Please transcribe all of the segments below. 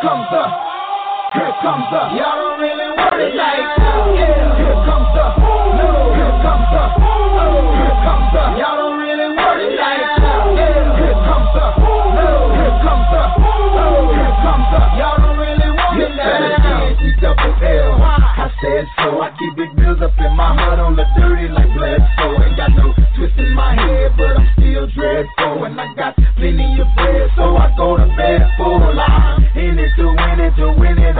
comes the, here comes the. Y'all don't really want it like that. Yeah. Here comes the, no. Here comes the, no. Here comes the. Y'all don't really want it like that. Yeah. Comes the, no. Here comes the, no. Here comes the. Y'all don't really want it like that. Double L. I said so. I keep big bills up in my heart on the dirty like blood. So ain't got no twist in my head, but I'm still dreadful. And I got plenty of bread, so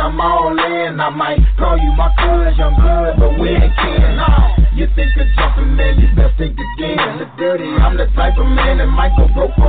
I'm all in. I might call you my cuz, young blood, but we ain't kin. Nah. You think of jumping, man, you best think again. The dirty, I'm the type of man that might go broke for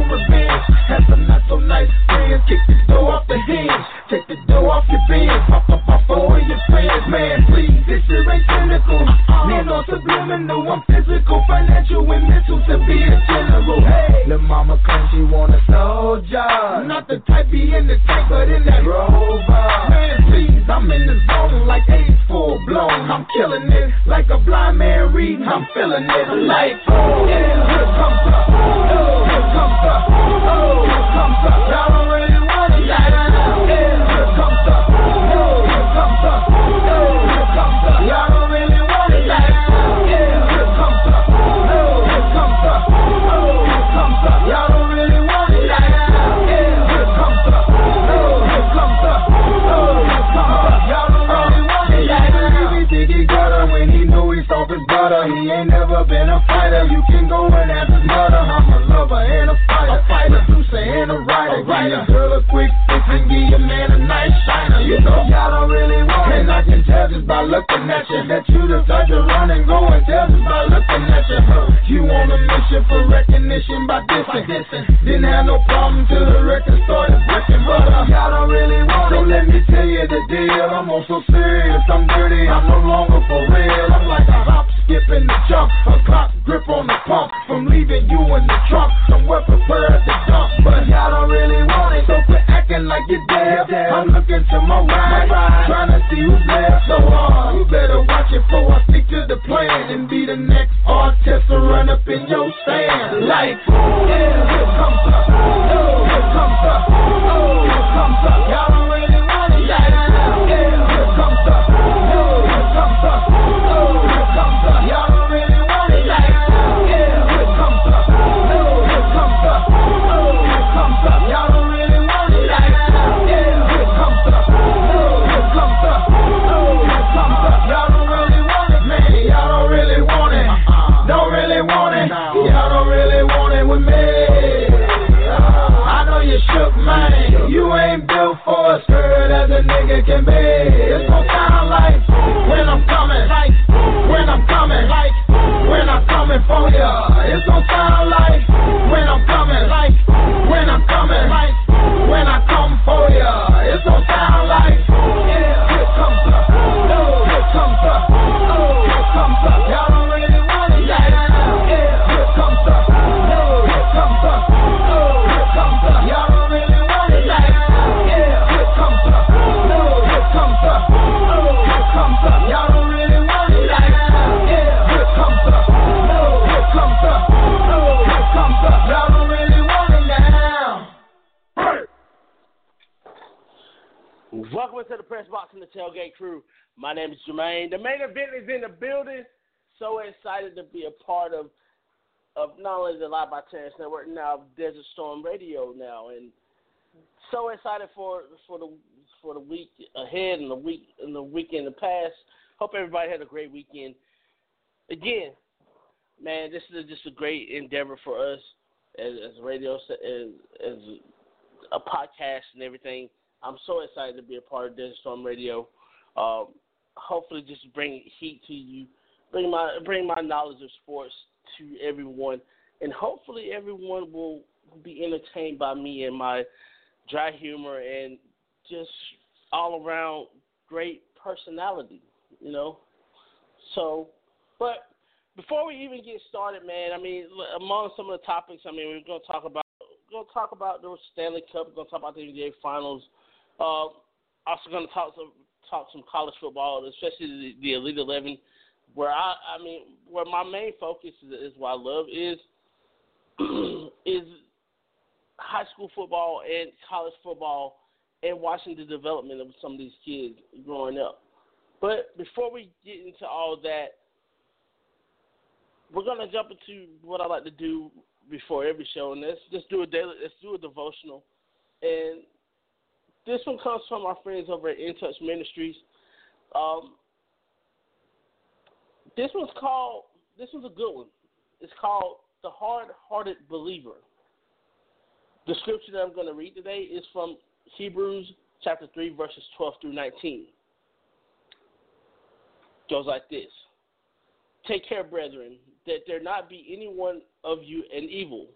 My name is Jermaine. The main event is in the building. So excited to be a part of of not only the Live by Terrence Network now Desert Storm Radio now, and so excited for for the for the week ahead and the week and the weekend the past. Hope everybody had a great weekend. Again, man, this is just a great endeavor for us as, as radio as, as a podcast and everything. I'm so excited to be a part of Desert Storm Radio. Um, hopefully just bring heat to you, bring my bring my knowledge of sports to everyone, and hopefully everyone will be entertained by me and my dry humor and just all around great personality, you know. So, but before we even get started, man, I mean, among some of the topics, I mean, we're gonna talk about we're gonna talk about the Stanley Cup, we're gonna talk about the NBA Finals. Uh, also gonna talk some, talk some college football, especially the, the Elite Eleven, where I, I mean, where my main focus is, is what I love is is high school football and college football, and watching the development of some of these kids growing up. But before we get into all that, we're gonna jump into what I like to do before every show, and let's just do a daily, let's do a devotional, and this one comes from our friends over at In Touch Ministries. Um, this one's called. This one's a good one. It's called the Hard-Hearted Believer. The scripture that I'm going to read today is from Hebrews chapter 3, verses 12 through 19. Goes like this Take care, brethren, that there not be any one of you an evil,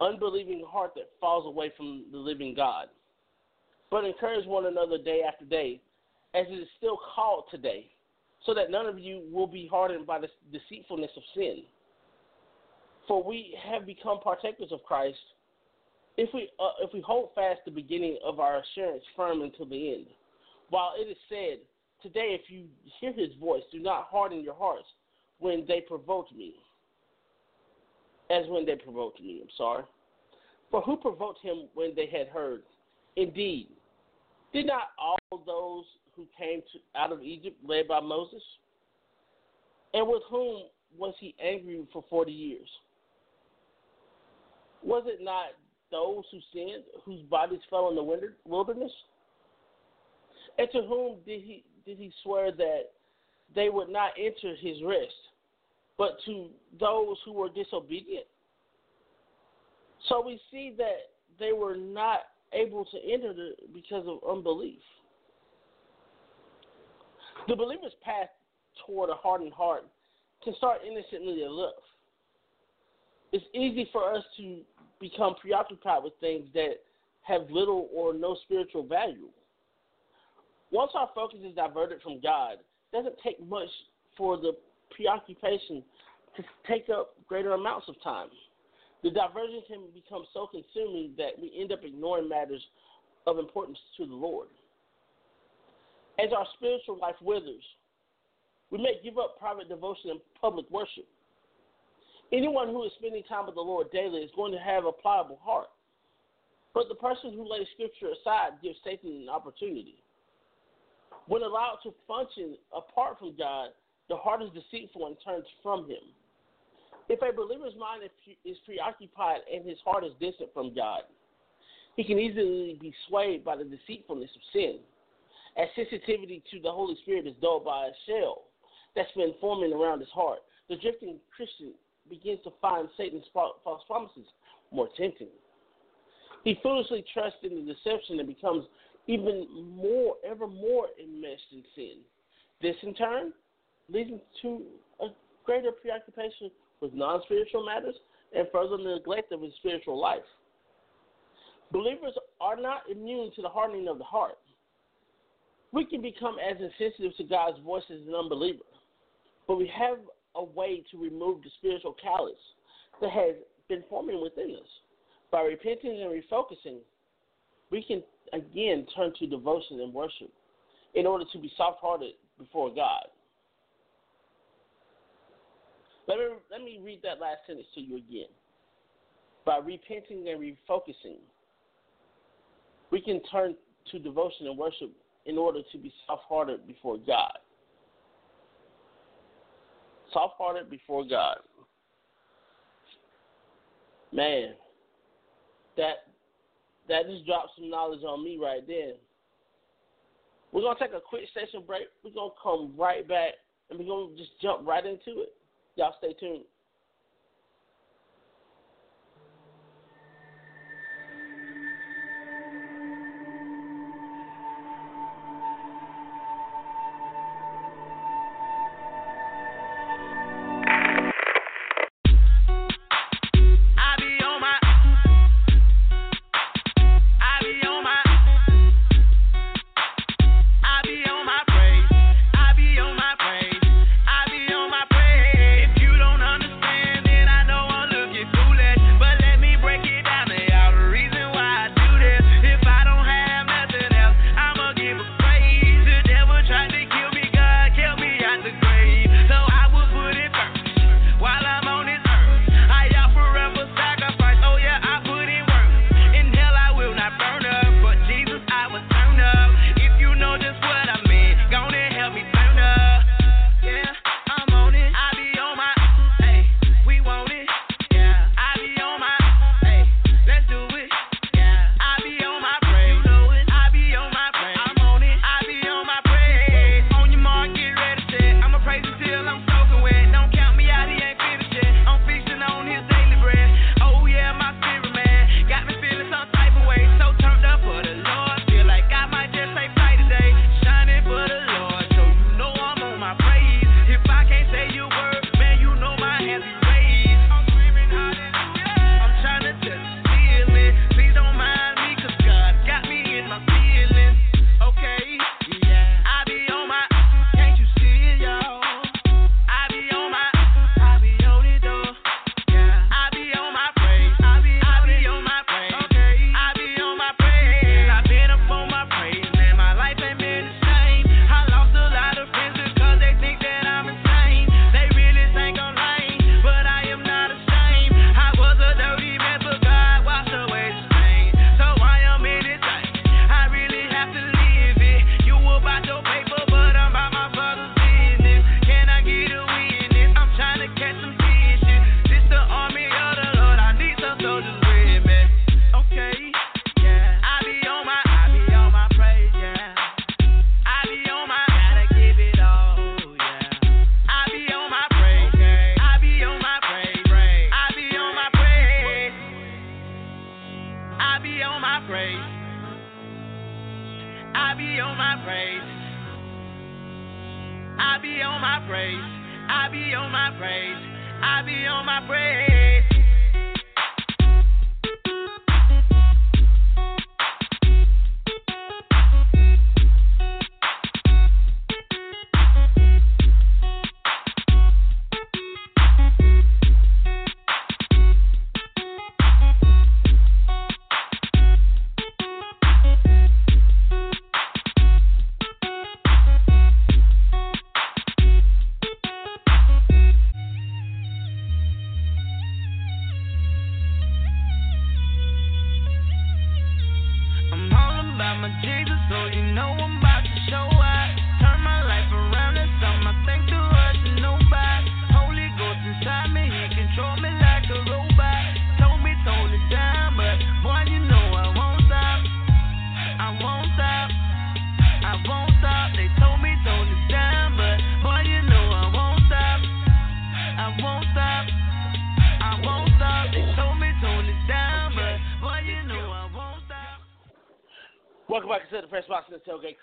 unbelieving heart that falls away from the living God. But encourage one another day after day, as it is still called today, so that none of you will be hardened by the deceitfulness of sin. For we have become partakers of Christ if we uh, if we hold fast the beginning of our assurance firm until the end. While it is said, Today if you hear his voice, do not harden your hearts when they provoked me. As when they provoked me, I'm sorry. For who provoked him when they had heard? Indeed, did not all those who came to, out of Egypt led by Moses? And with whom was he angry for forty years? Was it not those who sinned, whose bodies fell in the wilderness? And to whom did he did he swear that they would not enter his rest, but to those who were disobedient? So we see that they were not able to enter the, because of unbelief. The believer's path toward a hardened heart can start innocently enough. It's easy for us to become preoccupied with things that have little or no spiritual value. Once our focus is diverted from God, it doesn't take much for the preoccupation to take up greater amounts of time. The diversion can become so consuming that we end up ignoring matters of importance to the Lord. As our spiritual life withers, we may give up private devotion and public worship. Anyone who is spending time with the Lord daily is going to have a pliable heart. But the person who lays Scripture aside gives Satan an opportunity. When allowed to function apart from God, the heart is deceitful and turns from Him. If a believer's mind is preoccupied and his heart is distant from God, he can easily be swayed by the deceitfulness of sin, as sensitivity to the Holy Spirit is dulled by a shell that's been forming around his heart. The drifting Christian begins to find Satan's false promises more tempting. He foolishly trusts in the deception and becomes even more, ever more enmeshed in sin. This, in turn, leads him to a greater preoccupation with non spiritual matters and further neglect of his spiritual life. Believers are not immune to the hardening of the heart. We can become as insensitive to God's voice as an unbeliever, but we have a way to remove the spiritual callous that has been forming within us. By repenting and refocusing, we can again turn to devotion and worship in order to be soft hearted before God. Let me, let me read that last sentence to you again. By repenting and refocusing, we can turn to devotion and worship in order to be soft hearted before God. Soft hearted before God. Man, that that just dropped some knowledge on me right there. We're gonna take a quick session break. We're gonna come right back and we're gonna just jump right into it. Y'all stay tuned.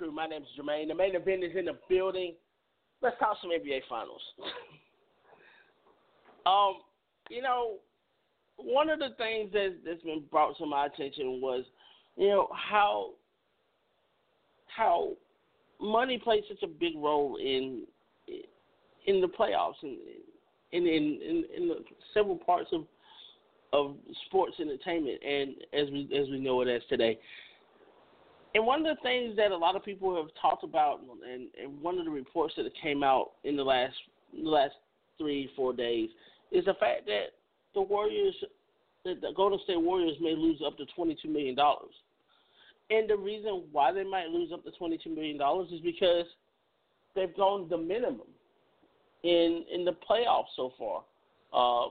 Crew. My name is Jermaine. The main event is in the building. Let's talk some NBA Finals. um, you know, one of the things that, that's been brought to my attention was, you know, how how money plays such a big role in in the playoffs and in in, in, in several parts of of sports entertainment and as we as we know it as today and one of the things that a lot of people have talked about, and, and one of the reports that came out in the last the last three four days, is the fact that the Warriors, the Golden State Warriors, may lose up to twenty two million dollars. And the reason why they might lose up to twenty two million dollars is because they've gone the minimum in in the playoffs so far. Uh,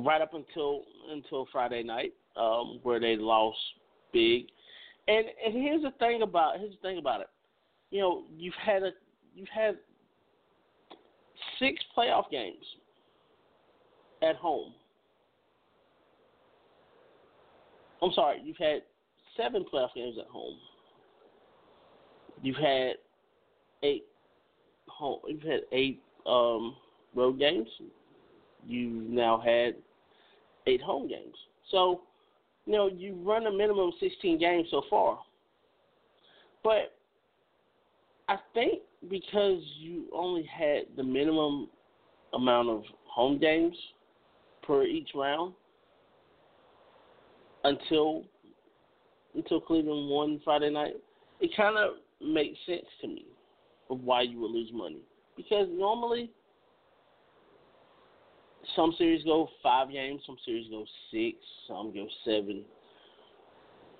right up until until Friday night, um, where they lost big. And and here's the thing about here's the thing about it. You know, you've had a you've had six playoff games at home. I'm sorry, you've had seven playoff games at home. You've had eight home. You've had eight um, road games. You've now had eight home games. So you know, you run a minimum 16 games so far. But I think because you only had the minimum amount of home games per each round until until Cleveland won Friday night, it kind of makes sense to me of why you would lose money because normally some series go five games, some series go six, some go seven.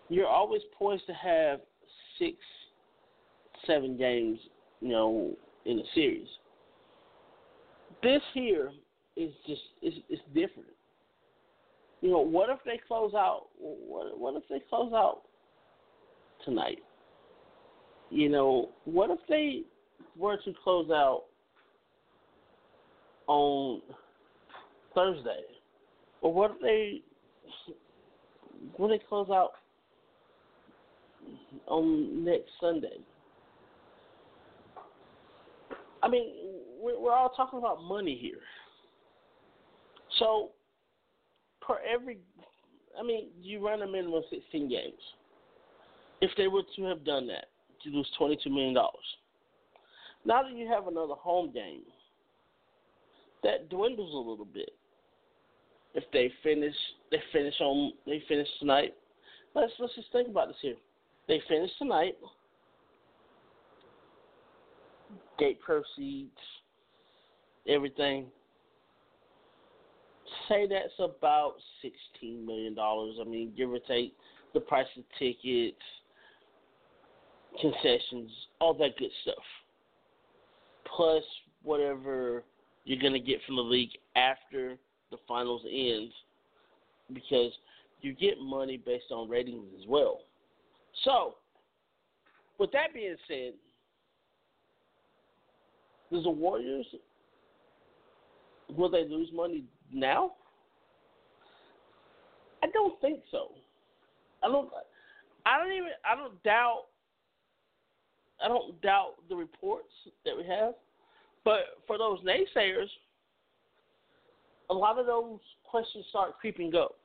You're always poised to have six, seven games, you know, in a series. This here is just it's, it's different. You know, what if they close out? What what if they close out tonight? You know, what if they were to close out on Thursday? Or what if they when they close out on next Sunday? I mean, we're, all talking about money here. So, per every, I mean, you run a minimum of 16 games. If they were to have done that, you lose $22 million. Now that you have another home game, that dwindles a little bit if they finish they finish on they finish tonight. Let's let's just think about this here. They finish tonight. Gate proceeds, everything. Say that's about sixteen million dollars. I mean, give or take the price of tickets, concessions, all that good stuff. Plus whatever you're gonna get from the league after the finals ends because you get money based on ratings as well. So, with that being said, does the Warriors will they lose money now? I don't think so. I don't. I don't even. I don't doubt. I don't doubt the reports that we have, But for those naysayers, a lot of those questions start creeping up.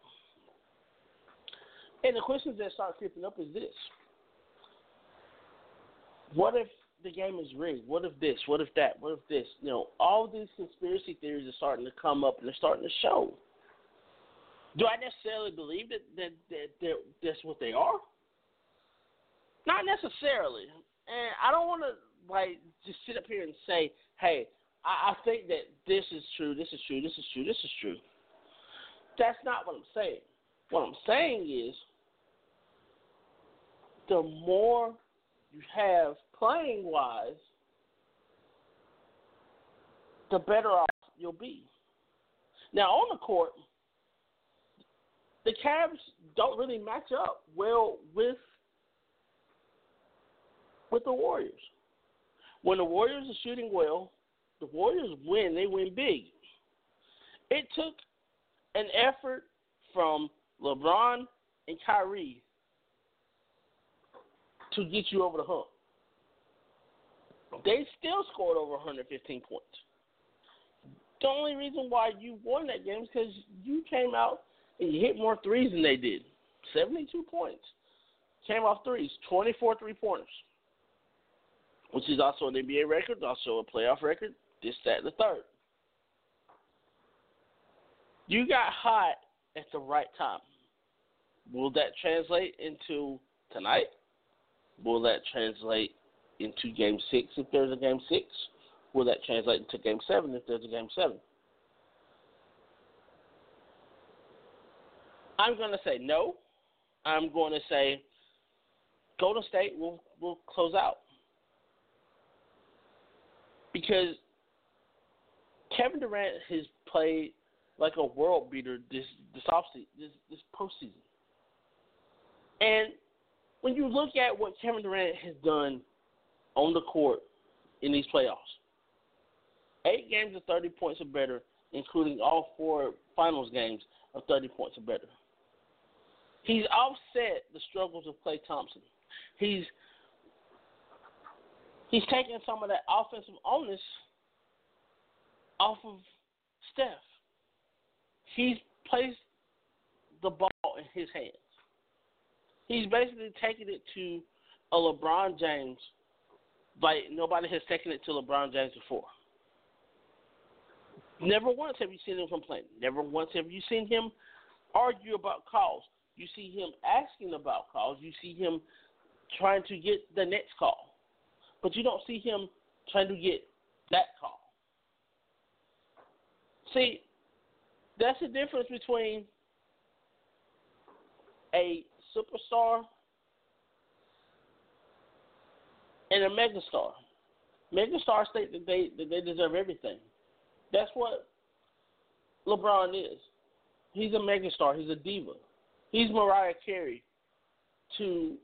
And the questions that start creeping up is this What if the game is rigged? What if this? What if that? What if this? You know, all these conspiracy theories are starting to come up and they're starting to show. Do I necessarily believe that, that, that, that that's what they are? Not necessarily. And I don't want to like just sit up here and say, "Hey, I, I think that this is true. This is true. This is true. This is true." That's not what I'm saying. What I'm saying is, the more you have playing wise, the better off you'll be. Now on the court, the Cavs don't really match up well with with the Warriors. When the Warriors are shooting well, the Warriors win. They win big. It took an effort from LeBron and Kyrie to get you over the hump. They still scored over 115 points. The only reason why you won that game is because you came out and you hit more threes than they did. 72 points. Came off threes, 24 three pointers, which is also an NBA record, also a playoff record, this, that, the third. You got hot at the right time. Will that translate into tonight? Will that translate into game six if there's a game six? Will that translate into game seven if there's a game seven? I'm going to say no. I'm going to say Golden State will will close out because Kevin Durant has played like a world beater this this offseason, this this postseason, and when you look at what Kevin Durant has done on the court in these playoffs, eight games of 30 points or better, including all four finals games of 30 points or better. He's offset the struggles of Klay Thompson. He's he's taking some of that offensive onus off of Steph. He's placed the ball in his hands. He's basically taking it to a LeBron James like nobody has taken it to LeBron James before. Never once have you seen him complain. Never once have you seen him argue about calls. You see him asking about calls. You see him trying to get the next call. But you don't see him trying to get that call. See, that's the difference between a superstar and a megastar. Megastars think that they that they deserve everything. That's what LeBron is. He's a megastar. He's a diva. He's Mariah Carey to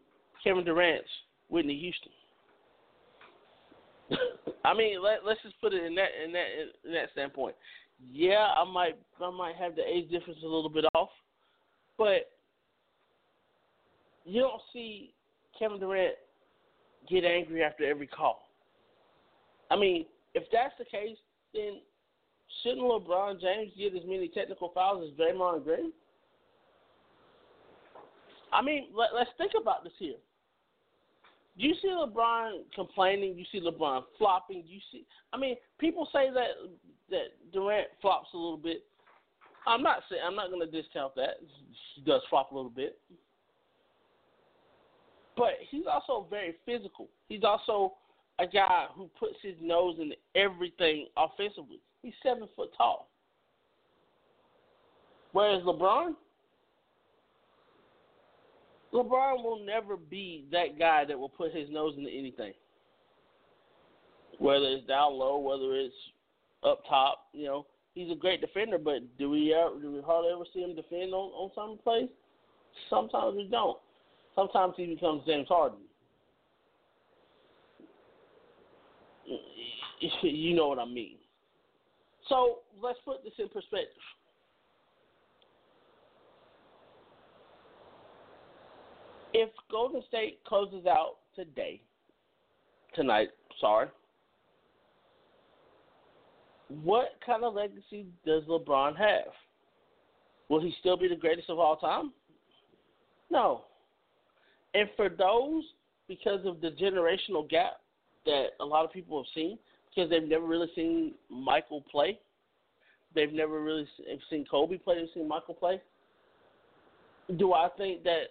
Kevin Durant's Whitney Houston. I mean, let, let's just put it in that in that in that standpoint. Yeah, I might I might have the age difference a little bit off, but you don't see Kevin Durant get angry after every call. I mean, if that's the case, then shouldn't LeBron James get as many technical fouls as Draymond Green? I mean, let, let's think about this here. Do you see LeBron complaining? You see LeBron flopping? You see? I mean, people say that that Durant flops a little bit. I'm not saying I'm not going to discount that. He does flop a little bit, but he's also very physical. He's also a guy who puts his nose in everything offensively. He's seven foot tall. Whereas LeBron, LeBron will never be that guy that will put his nose into anything. Whether it's down low, whether it's up top, you know, he's a great defender. But do we ever, do we hardly ever see him defend on on some plays? Sometimes we don't. Sometimes he becomes James Harden. You know what I mean. So let's put this in perspective. If Golden State closes out today, tonight, sorry, what kind of legacy does LeBron have? Will he still be the greatest of all time? No. And for those, because of the generational gap that a lot of people have seen, because they've never really seen Michael play, they've never really seen Kobe play, they've seen Michael play. Do I think that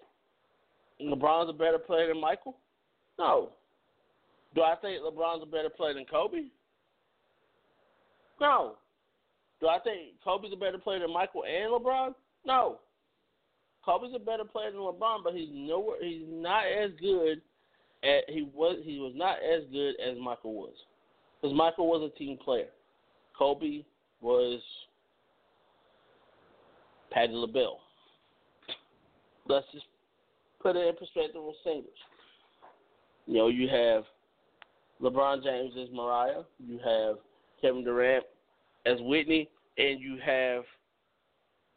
LeBron's a better player than Michael? No. Do I think LeBron's a better player than Kobe? No. Do I think Kobe's a better player than Michael and LeBron? No. Kobe's a better player than LeBron, but he's nowhere. He's not as good. At, he was. He was not as good as Michael was, because Michael was a team player. Kobe was Patti LaBelle. Let's just put it in perspective with singles. You know, you have LeBron James as Mariah, you have Kevin Durant as Whitney, and you have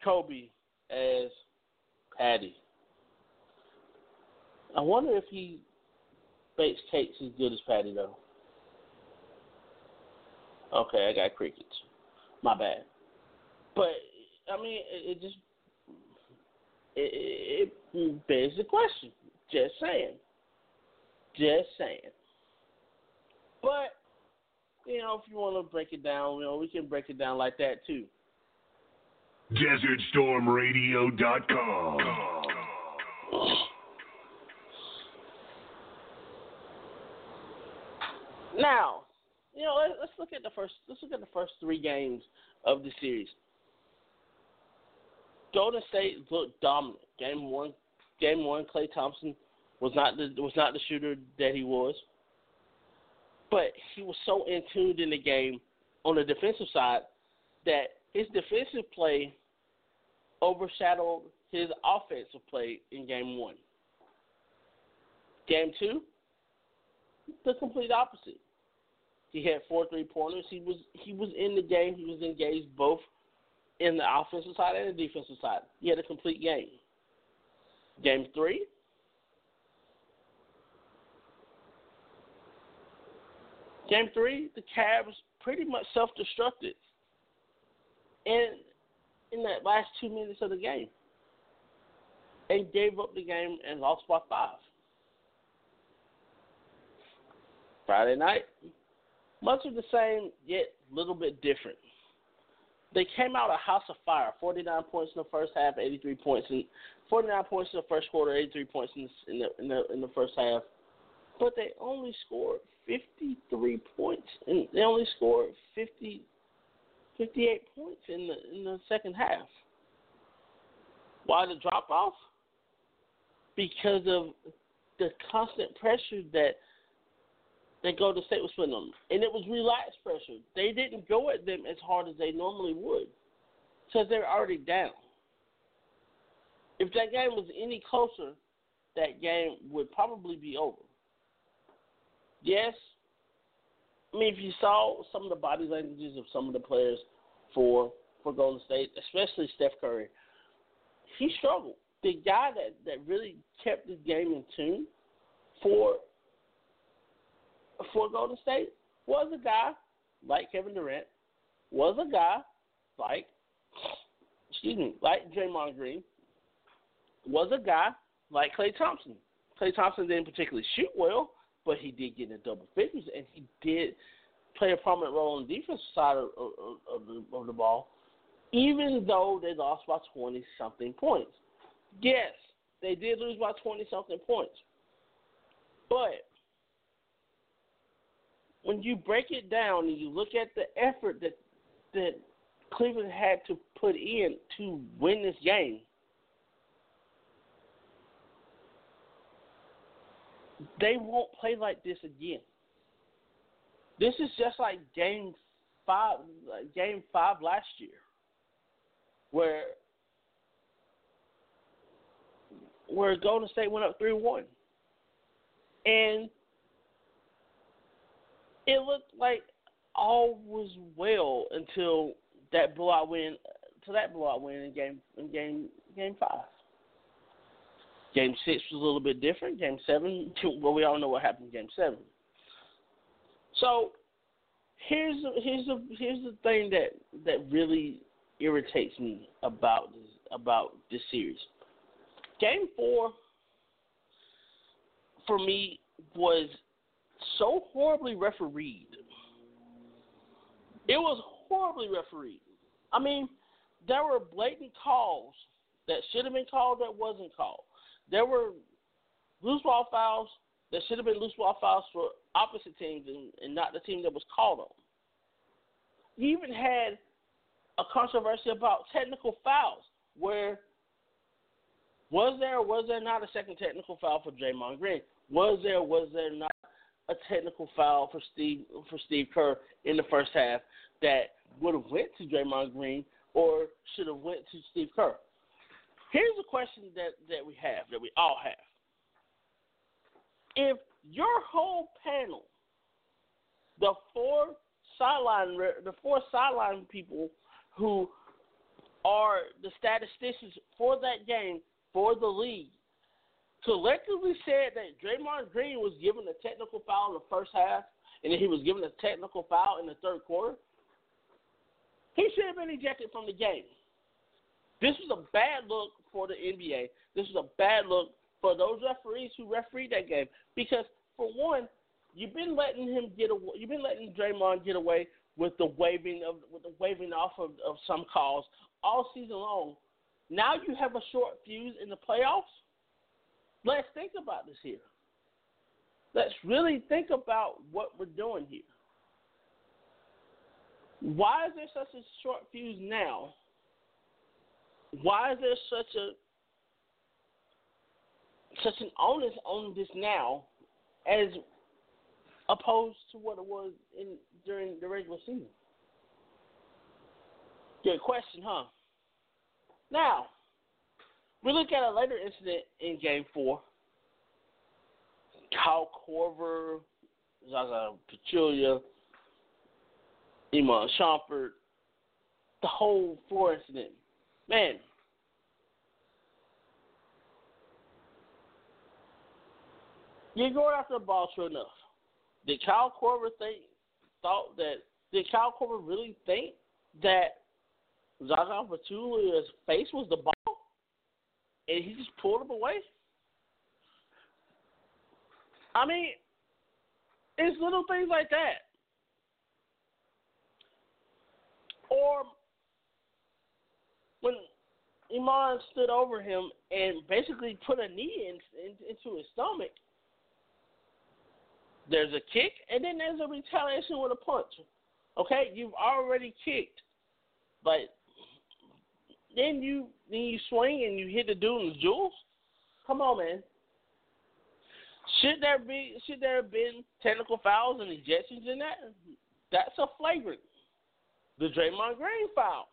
Kobe as Patti. I wonder if he bakes cakes as good as Patti though. Okay, I got crickets. My bad. But I mean, it, it just it, it begs the question. Just saying. Just saying. But you know, if you want to break it down, you know, we can break it down like that too. DesertStormRadio.com. Now, you know, let, us look at the first. Let's look at the first three games of the series. Golden State looked dominant. Game one, game one, Klay Thompson was not the was not the shooter that he was, but he was so in tuned in the game on the defensive side that his defensive play overshadowed his offensive play in game one. Game two, the complete opposite. He had four three pointers. He was he was in the game. He was engaged both in the offensive side and the defensive side. He had a complete game. Game three. Game three, the Cavs pretty much self destructed. And in that last two minutes of the game and gave up the game and lost by five. Friday night, much of the same, yet a little bit different. They came out a house of fire, 49 points in the first half, 83 points in 49 points in the first quarter, 83 points in the in the in the, in the first half. But they only scored 53 points, and they only scored 50 58 points in the in the second half. Why the drop off? Because of the constant pressure that that Golden State was putting on them, and it was relaxed pressure. They didn't go at them as hard as they normally would, because they're already down. If that game was any closer, that game would probably be over. Yes, I mean, if you saw some of the body languages of some of the players for for Golden State, especially Steph Curry, he struggled. The guy that that really kept the game in tune for for Golden State was a guy like Kevin Durant, was a guy like excuse me, like Draymond Green, was a guy like Klay Thompson. Klay Thompson didn't particularly shoot well, but he did get in a double figures, and he did play a prominent role on the defensive side of, of, of, the, of the ball, even though they lost by 20 something points. Yes, they did lose by 20 something points. But when you break it down and you look at the effort that that Cleveland had to put in to win this game, they won't play like this again. This is just like game five, game five last year, where where Golden State went up three one, and it looked like all was well until that blowout win, to that blowout win in game in game game five. Game six was a little bit different. Game seven, well, we all know what happened in game seven. So, here's here's the here's the thing that that really irritates me about this about this series. Game four for me was so horribly refereed. It was horribly refereed. I mean, there were blatant calls that should have been called that wasn't called. There were loose ball fouls that should have been loose ball fouls for opposite teams and, and not the team that was called on. You even had a controversy about technical fouls where was there or was there not a second technical foul for Draymond Green? Was there was there not a technical foul for Steve for Steve Kerr in the first half that would have went to Draymond Green or should have went to Steve Kerr? Here's a question that, that we have, that we all have. If your whole panel, the four sideline the four sideline people who are the statisticians for that game for the league collectively said that Draymond Green was given a technical foul in the first half and then he was given a technical foul in the third quarter, he should have been ejected from the game. This was a bad look for the NBA. This was a bad look for those referees who refereed that game because, for one, you've been letting him get away. You've been letting Draymond get away with the waving of with the waving off of, of some calls all season long. Now you have a short fuse in the playoffs. Let's think about this here. Let's really think about what we're doing here. Why is there such a short fuse now? Why is there such a such an onus on this now as opposed to what it was in during the regular season? Good question, huh? Now, we look at a later incident in Game Four. Kyle Korver, Zaza Pachulia, Iman Shumpert, the whole floor incident. Man, you're going after the ball true enough. Did Kyle Korver think thought that did Kyle Korver really think that Zaza Pachulia's face was the ball? And he just pulled him away? I mean, it's little things like that. Or when Iman stood over him and basically put a knee in, in, into his stomach, there's a kick and then there's a retaliation with a punch. Okay, you've already kicked, but then you then you swing and you hit the dude in the jewels. Come on, man. Should there be should there have been technical fouls and ejections in that? That's a flagrant. The Draymond Green foul.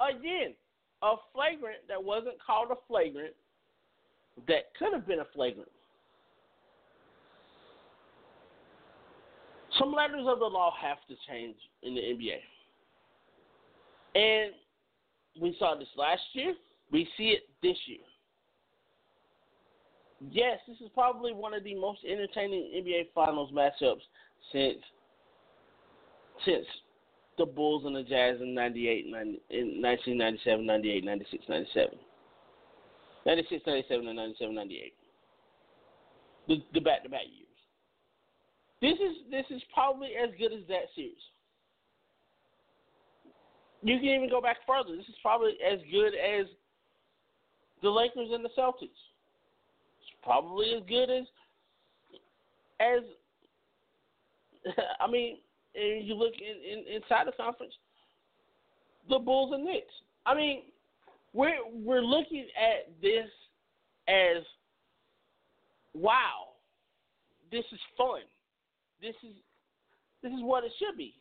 Again, a flagrant that wasn't called a flagrant that could have been a flagrant. Some letters of the law have to change in the NBA. And we saw this last year. We see it this year. Yes, this is probably one of the most entertaining NBA Finals matchups since since the Bulls and the Jazz in 98, 90, in 1997, 98, 96, 97. 96, 97, and 97, 98. The, the back-to-back years. This is this is probably as good as that series. You can even go back further. This is probably as good as the Lakers and the Celtics. It's probably as good as as I mean, and you look in, in, inside the conference, the Bulls and Knicks. I mean, we're we're looking at this as wow, this is fun. This is this is what it should be.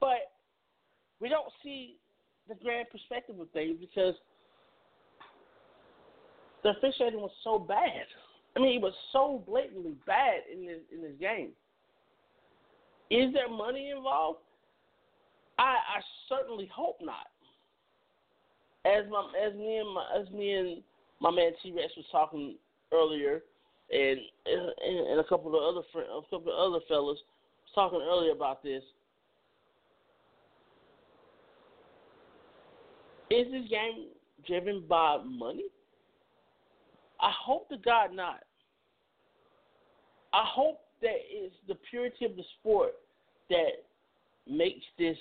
But we don't see the grand perspective of things because the officiating was so bad. I mean, it was so blatantly bad in this in this game. Is there money involved? I I certainly hope not. As my as me and my as me and my man T Rex was talking earlier, and, and and a couple of other friend, a couple of other fellas was talking earlier about this. Is this game driven by money? I hope to God not. I hope that it's the purity of the sport that makes this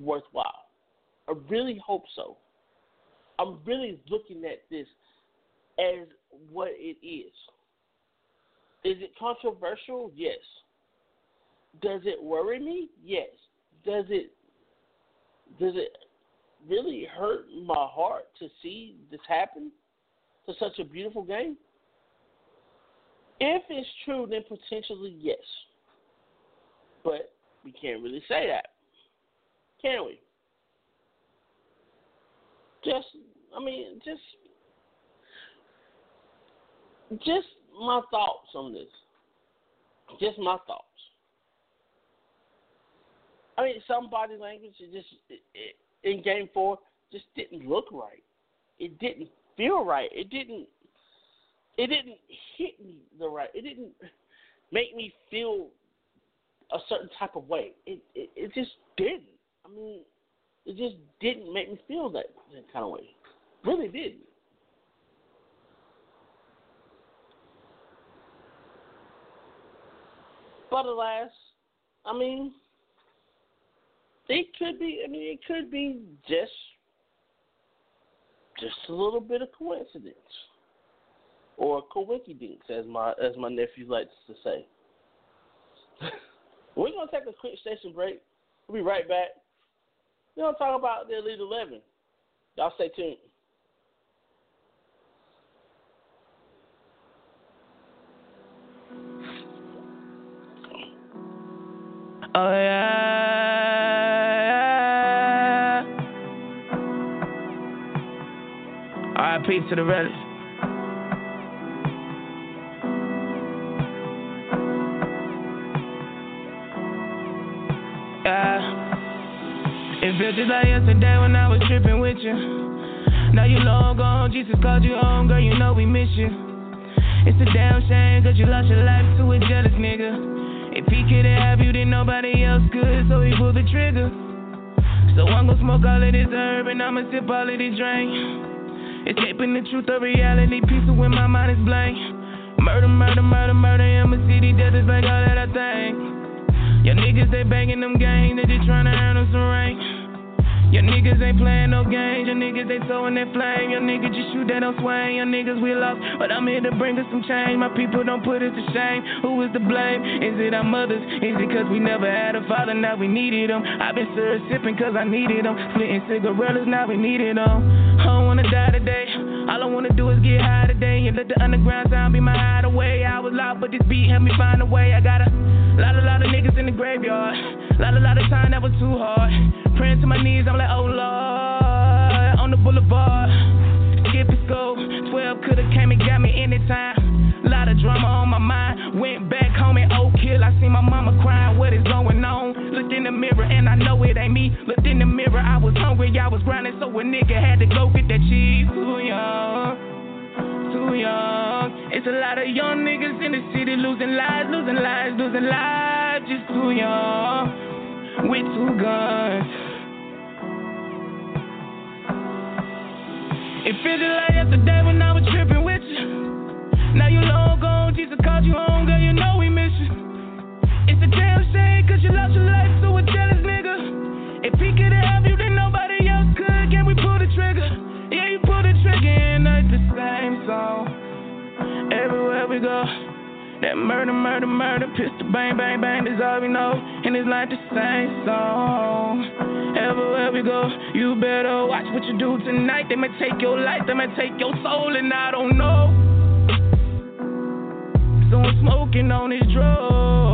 worthwhile. I really hope so. I'm really looking at this as what it is. Is it controversial? Yes. Does it worry me? Yes. Does it does it really hurt my heart to see this happen to such a beautiful game? If it's true, then potentially yes. But we can't really say that, can we? Just, I mean, just, just my thoughts on this. Just my thoughts. I mean, some body language it just it, it, in Game Four just didn't look right. It didn't feel right. It didn't. It didn't hit me the right. It didn't make me feel a certain type of way. It it, it just didn't. I mean, it just didn't make me feel that, that kind of way. Really didn't. But alas, I mean, it could be. I mean, it could be just just a little bit of coincidence or coincidence, as my as my nephew likes to say. We're gonna take a quick station break. We'll be right back. We're gonna talk about the Elite Eleven. Y'all stay tuned. Oh yeah. R.I.P. to the relics. Yeah. It feels just like yesterday when I was tripping with you. Now you long gone, Jesus called you home, girl, you know we miss you. It's a damn shame, cause you lost your life to a jealous nigga. If he could have you, then nobody else could, so he pulled the trigger. So I'm gonna smoke all of this herb and I'ma sip all of this drink. Escaping the truth of reality, peaceful when my mind is blank. Murder, murder, murder, murder, I'ma see these death is like all that I think. Your niggas, they banging them games, they just tryna earn them some rank. Your niggas ain't playing no games, your niggas they throwing that flame. Your niggas just shoot that don't swing, your niggas we lost. But I'm here to bring us some change. My people don't put us to shame. Who is to blame? Is it our mothers? Is it cause we never had a father, now we needed them? I've been sir sipping cause I needed them. Splitting cigarettes, now we needed them. I don't wanna die today. All I wanna do is get high today and let the underground sound be my hideaway. I was loud, but this beat helped me find a way. I got a lot, a lot of niggas in the graveyard. Lot, a lot of time that was too hard. Praying to my knees, I'm like, oh Lord, on the boulevard. Skip school, 12 coulda came and got me anytime. Lot of drama on my mind. Went back home in Oak oh, Hill. I seen my mama crying. What is going on? Looked in the mirror and I know it ain't me. Looked in the mirror, I was hungry, I was grinding, so a nigga had to go get that cheese. Too young, too young. It's a lot of young niggas in the city losing lives, losing lives, losing lives. Just too young, with two guns. It feels like yesterday when I was tripping with you. Now you long gone, Jesus called you home, girl, you know we damn you lost your life to a jealous nigga. If he could have you, then nobody else could. Can we pull the trigger? Yeah, you pull the trigger and the same song. Everywhere we go. That murder, murder, murder, pistol bang, bang, bang, that's all we know. And it's like the same song. Everywhere we go, you better watch what you do tonight. They may take your life, they may take your soul, and I don't know. So I'm smoking on this drug.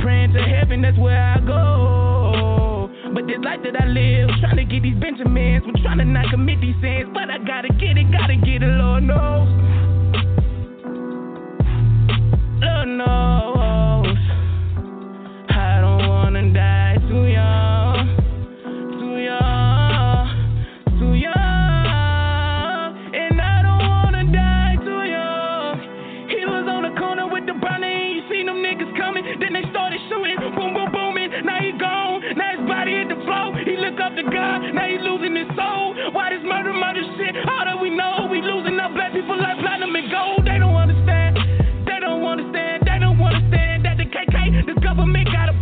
Praying to heaven, that's where I go. But this life that I live, trying to get these Benjamins, I'm trying to not commit these sins. But I gotta get it, gotta get it, Lord knows. Lord knows. I don't wanna die too young. make out of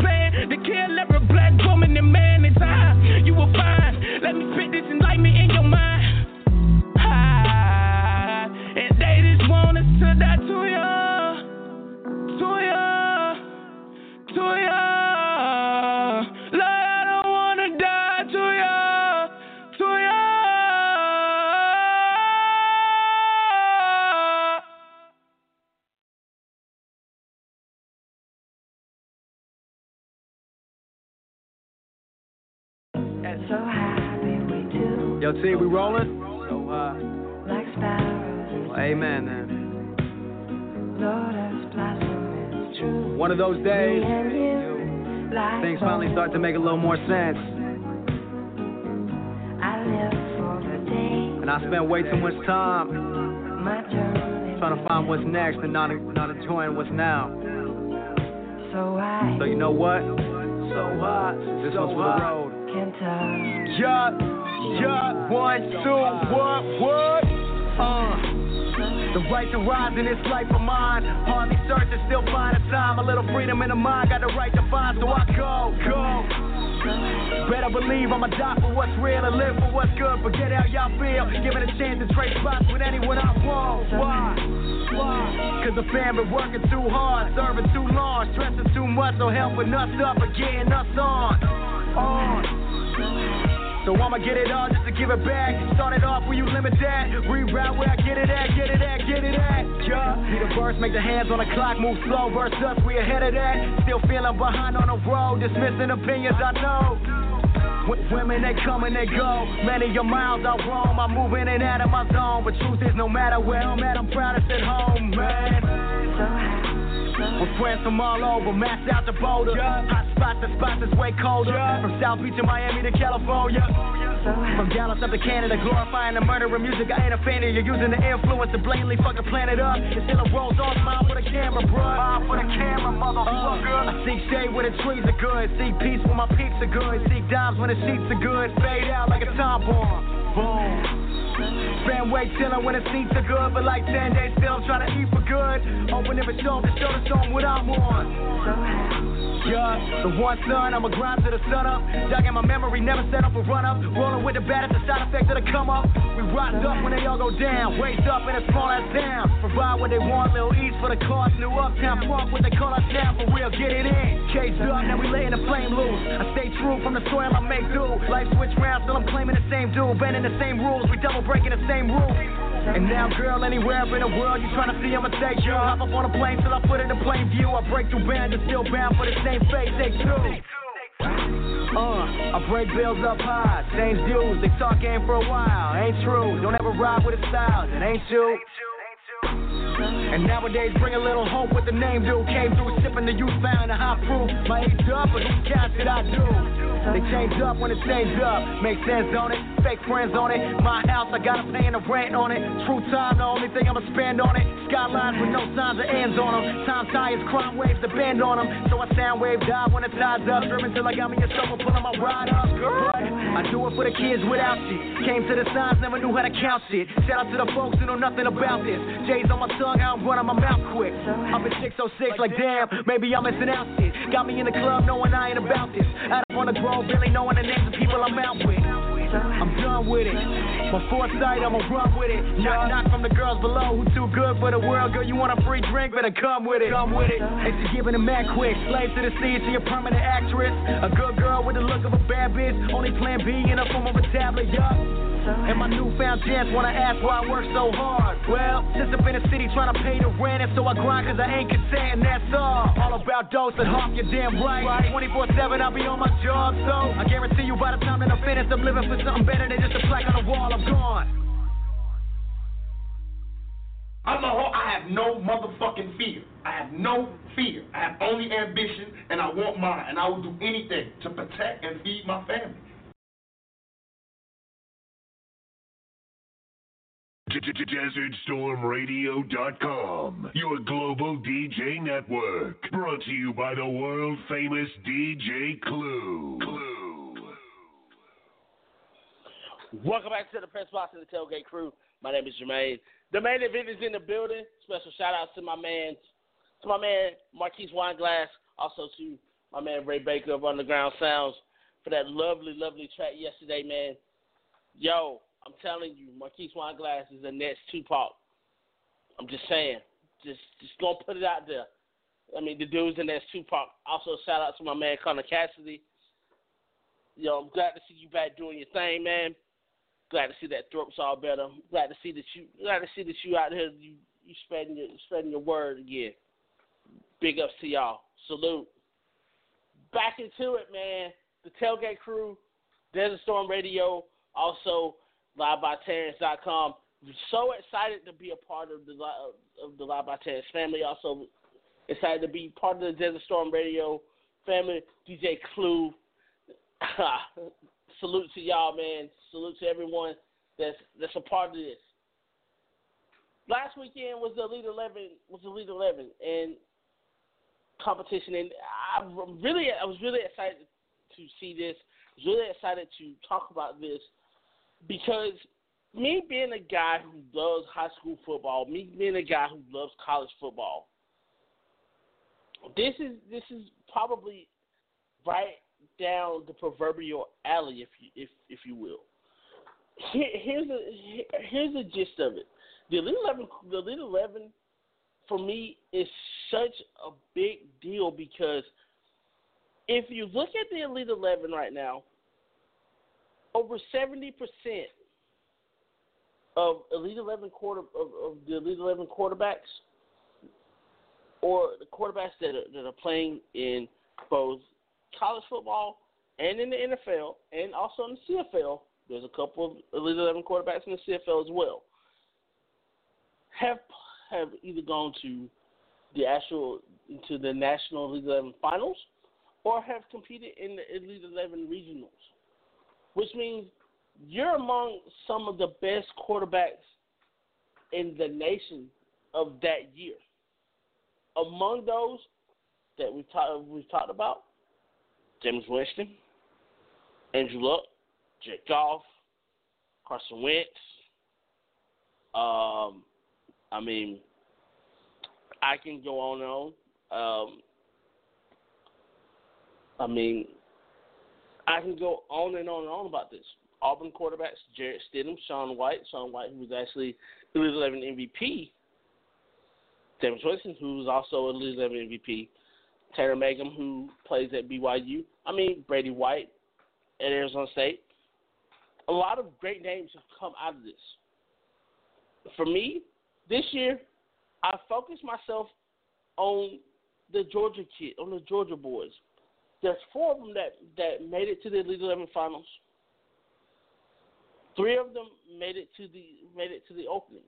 Yo, T, we rolling? So high. Like sparrows. Well, amen, then. Lotus blossom is true. One of those days, you, things finally start to make a little more sense. I live for the day. And I spent way too much time My trying to find what's next and not, not enjoying what's now. So I So you know what? So hot. This one's for the road. can touch. Yeah, yeah, one, two, what, what? Uh. The right to rise in this life of mine. Hardly searching, still find a time. A little freedom in the mind, got the right to find, so I go, go. Better believe I'ma die for what's real and live for what's good. Forget how y'all feel. Give it a chance to trade spots with anyone I want. Why? Why? Cause the fam been working too hard, serving too long, stressing too much, so helping us up and getting us on. On. So I'ma get it all just to give it back. Start it off where you limit that. Reroute where I get it at, get it at, get it at. Yeah. See the verse, make the hands on the clock move slow. Verse us, we ahead of that. Still feeling behind on the road, dismissing opinions I know. W- Women they come and they go. Many of miles I roam. I'm moving in and out of my zone. But truth is, no matter where I'm at, I'm proudest at home, man. So. Friends from all over, massed out the Boulder. Hot spots to spots that's way colder. From South Beach to Miami to California. From Dallas up to Canada, glorifying the murder of music. I ain't a fan of you using the influence to blatantly fucking plan it up. It's still a rolls on smile for the camera, bruh. Smile for the camera, motherfucker. I seek shade when the trees are good. Seek peace when my peaks are good. Seek dimes when the sheets are good. Fade out like a time bomb. Boom. Spend way chillin' when the seats are good, but like 10 days still I'm trying to eat for good. Open every show to show the song what I'm on. So. Yeah, the one son, I'ma grind to the sun up. Dug in my memory, never set up a run up. Rolling with the baddest, the side effect of the come up. We rocked up when they all go down. Raised up in a small ass town. Provide what they want, little east for the cost. New uptown punk, what they call us now for real. Get it in. Caged up, now we laying the flame loose. I stay true from the soil I make do. Life switch round, still I'm claiming the same dude. Bending the same rules, we double breaking the same rules. And now, girl, anywhere in the world, you tryna see I'm a mistake. You hop up on a plane till I put it in plain view. I break through and still bound for the same fate. Take two. Uh, I break bills up high, same dudes, they talk game for a while. Ain't true, don't ever ride with a style, that ain't you. And nowadays, bring a little hope with the name dude. Came through sipping the youth found a high proof. My age up, but who counts it? I do. They change up when it changed up. Make sense on it. Fake friends on it. My house, I gotta pay a rent on it. True time, the only thing I'ma spend on it. Skylines with no signs of ends on them. Time tires, crime waves bend on them. So I sound wave dive when the tide's up. Driven till I got me a sofa, pulling my ride up. But I do it for the kids without shit. Came to the signs, never knew how to count shit. Shout out to the folks who know nothing about this. J's on my tongue, I don't run on my mouth quick. Up in 606, like damn, maybe I'm missing out shit. Got me in the club knowing I ain't about this. Out on the grove, really knowing the names of people I'm out with. I'm done with it. My foresight, I'ma run with it. Knock, knock from the girls below who too good for the world. Girl, you want a free drink? Better come with it. Come with it. She giving a mad quick. Slave to the sea, she a permanent actress. A good girl with the look of a bad bitch. Only plan B in the form of a tablet, yup. And my newfound chance wanna ask why I work so hard. Well, since I've been in the city trying to pay the rent, and so I grind cause I ain't content, and that's all. All about dose and hawk, you're damn right. 24 7, I'll be on my job, so I guarantee you by the time that I'm finished, I'm living for something better than just a plaque on the wall. I'm gone. I'm a ho- I have no motherfucking fear. I have no fear. I have only ambition, and I want mine, and I will do anything to protect and feed my family. DesertStormRadio.com, your global DJ network. Brought to you by the world famous DJ Clue. Clue. Welcome back to the Press Box and the Tailgate Crew. My name is Jermaine. The main event is in the building. Special shout out to my man, to my man Marquise Wineglass, also to my man Ray Baker of Underground Sounds for that lovely, lovely track yesterday, man. Yo, I'm telling you, Marquise Wineglass is the next Tupac. I'm just saying, just just gonna put it out there. I mean, the dude's the next Tupac. Also, shout out to my man Connor Cassidy. Yo, I'm glad to see you back doing your thing, man. Glad to see that throat's all better. Glad to see that you glad to see that you out here you you spreading your spreading your word again. Big ups to y'all. Salute. Back into it, man. The tailgate crew, Desert Storm Radio, also live by Terrence.com. So excited to be a part of the of the Live by Terrence family. Also excited to be part of the Desert Storm Radio family. DJ Clue, salute to y'all, man. Salute to everyone that's that's a part of this. Last weekend was the Elite Eleven was the Elite Eleven and competition, and I really I was really excited to see this. I was really excited to talk about this because me being a guy who loves high school football, me being a guy who loves college football, this is this is probably right down the proverbial alley, if you if if you will. Here, here's a here's the gist of it. The Elite Eleven, the Elite Eleven, for me is such a big deal because if you look at the Elite Eleven right now, over seventy percent of Elite Eleven quarter of, of the Elite Eleven quarterbacks, or the quarterbacks that are, that are playing in both college football and in the NFL, and also in the CFL. There's a couple of Elite Eleven quarterbacks in the CFL as well. Have have either gone to the actual to the National Elite Eleven finals, or have competed in the Elite Eleven regionals, which means you're among some of the best quarterbacks in the nation of that year. Among those that we've talked we've talked about, Jameis Winston, Andrew Luck, Jared Goff, Carson Wentz. Um, I mean, I can go on and on. Um, I mean, I can go on and on and on about this. Auburn quarterbacks, Jarrett Stidham, Sean White, Sean White, who was actually Elite 11 MVP, Jameis Winston, who was also Elite 11 MVP, Tanner Mangum, who plays at BYU. I mean, Brady White at Arizona State. A lot of great names have come out of this. For me, this year, I focused myself on the Georgia kid, on the Georgia boys. There's four of them that that made it to the Elite Eleven finals. Three of them made it to the made it to the opening,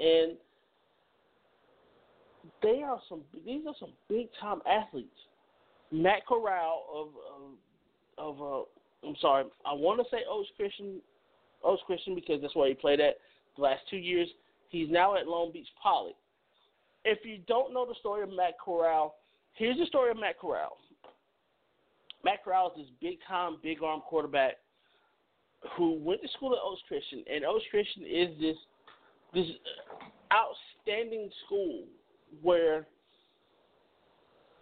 and they are some. These are some big time athletes. Matt Corral of of, of uh, I'm sorry, I want to say Oaks Christian, Oaks Christian because that's where he played at the last two years. He's now at Long Beach Poly. If you don't know the story of Matt Corral, here's the story of Matt Corral. Matt Corral is this big time, big arm quarterback who went to school at Oaks Christian, and Oaks Christian is this this outstanding school where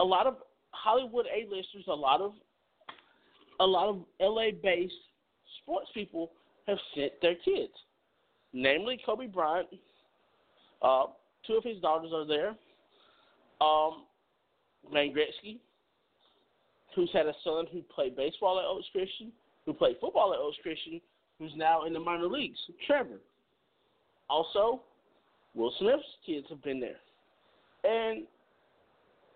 a lot of Hollywood A-listers, a lot of a lot of LA-based sports people have sent their kids, namely Kobe Bryant. Uh, two of his daughters are there. Um, Wayne Gretzky, who's had a son who played baseball at Oaks Christian, who played football at Oaks Christian, who's now in the minor leagues. Trevor. Also, Will Smith's kids have been there. And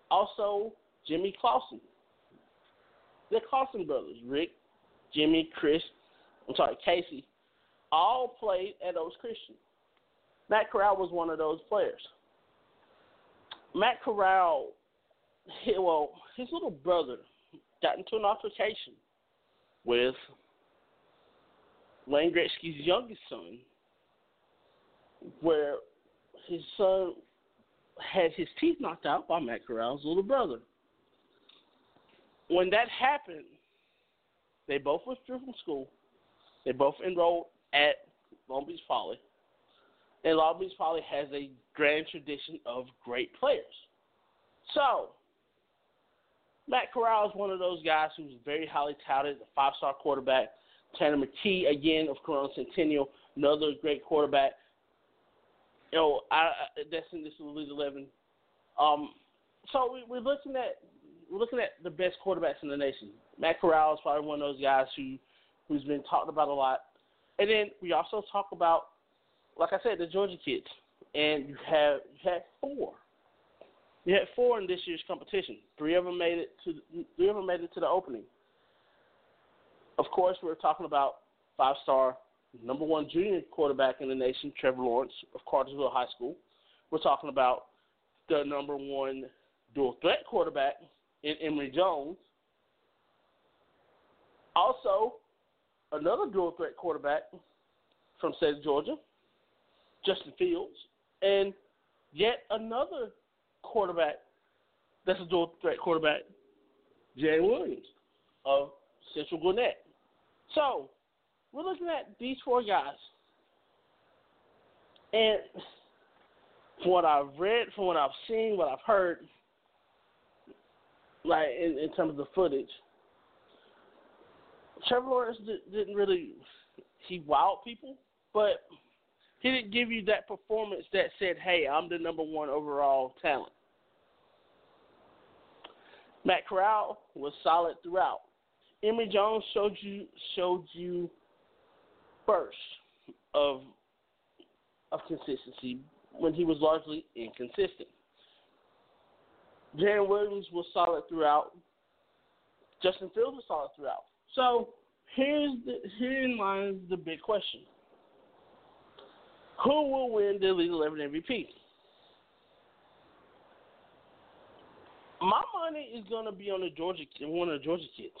also Jimmy Clausen. The Clausen brothers, Rick, Jimmy, Chris, I'm sorry, Casey, all played at Oaks Christian. Matt Corral was one of those players. Matt Corral, well, his little brother got into an altercation with Wayne Gretzky's youngest son, where his son had his teeth knocked out by Matt Corral's little brother. When that happened, they both withdrew from school. They both enrolled at Long Beach Poly. And Long Beach Poly has a grand tradition of great players. So, Matt Corral is one of those guys who's very highly touted, a five star quarterback. Tanner McKee, again, of Corona Centennial, another great quarterback. You know, I, I that's in this Elite Eleven. Um, so we, we're looking at we're looking at the best quarterbacks in the nation. Matt Corral is probably one of those guys who who's been talked about a lot. And then we also talk about, like I said, the Georgia kids. And you have you had four. You had four in this year's competition. Three of them made it to three of them made it to the opening. Of course, we're talking about five-star, number one junior quarterback in the nation, Trevor Lawrence of Cartersville High School. We're talking about the number one dual threat quarterback in Emory Jones. Also, another dual threat quarterback from state of Georgia, Justin Fields, and yet another quarterback that's a dual threat quarterback, Jay Williams of Central Gwinnett. So we're looking at these four guys. And from what I've read, from what I've seen, what I've heard, like in, in terms of the footage, Trevor Lawrence did, didn't really he wowed people, but he didn't give you that performance that said, "Hey, I'm the number one overall talent." Matt Corral was solid throughout. Emory Jones showed you showed you bursts of of consistency when he was largely inconsistent. Jaren Williams was solid throughout. Justin Fields was solid throughout. So here's the herein lies the big question: Who will win the Elite Eleven MVP? My money is going to be on the Georgia one of the Georgia kids,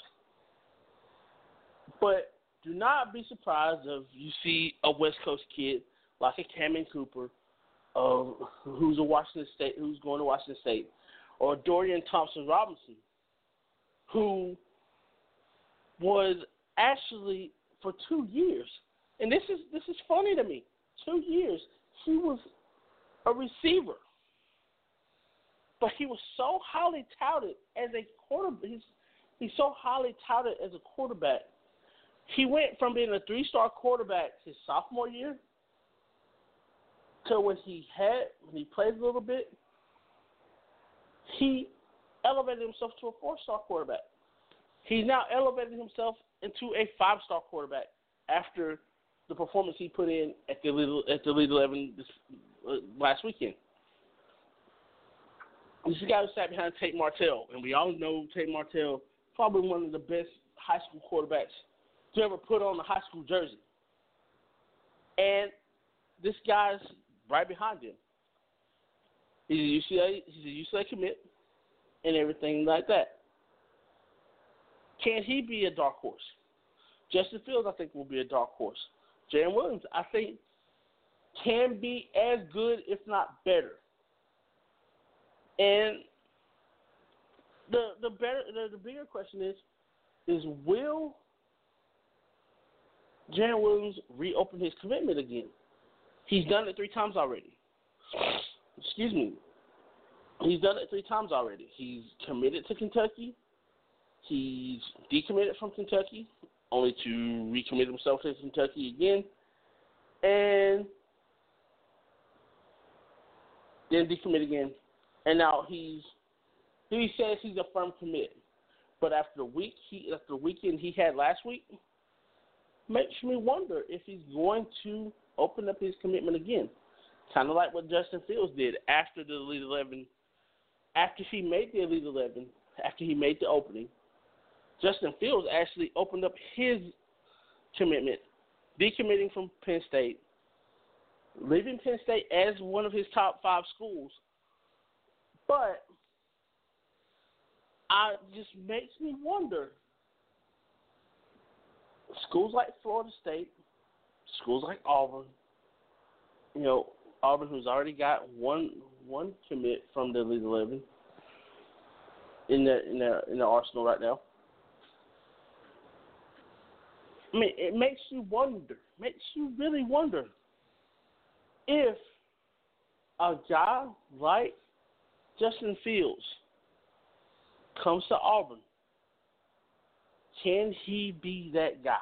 but do not be surprised if you see a West Coast kid like a Cameron Cooper, uh, who's a Washington State, who's going to Washington State, or Dorian Thompson Robinson, who was actually for two years, and this is this is funny to me. Two years he was a receiver, but he was so highly touted as a quarterback. He's he's so highly touted as a quarterback. He went from being a three-star quarterback his sophomore year to when he had when he played a little bit, he elevated himself to a four-star quarterback. He's now elevated himself into a five-star quarterback after the performance he put in at the at the Elite Eleven this, uh, last weekend. This guy who sat behind Tate Martell, and we all know Tate Martell, probably one of the best high school quarterbacks to ever put on a high school jersey. And this guy's right behind him. He's a UCLA, he's a UCLA commit, and everything like that. Can he be a dark horse? Justin Fields, I think, will be a dark horse. Jalen Williams, I think, can be as good, if not better. And the the better the, the bigger question is is will Jalen Williams reopen his commitment again? He's done it three times already. Excuse me. He's done it three times already. He's committed to Kentucky. He's decommitted from Kentucky, only to recommit himself to Kentucky again, and then decommit again. And now he's he says he's a firm commit, but after the week he after the weekend he had last week, makes me wonder if he's going to open up his commitment again, kind of like what Justin Fields did after the Elite Eleven, after he made the Elite Eleven, after he made the opening. Justin Fields actually opened up his commitment, decommitting from Penn State, leaving Penn State as one of his top five schools. But I just makes me wonder. Schools like Florida State, schools like Auburn, you know, Auburn who's already got one one commit from the Elite Eleven in the in the in the arsenal right now. I mean, it makes you wonder, makes you really wonder if a guy like Justin Fields comes to Auburn, can he be that guy?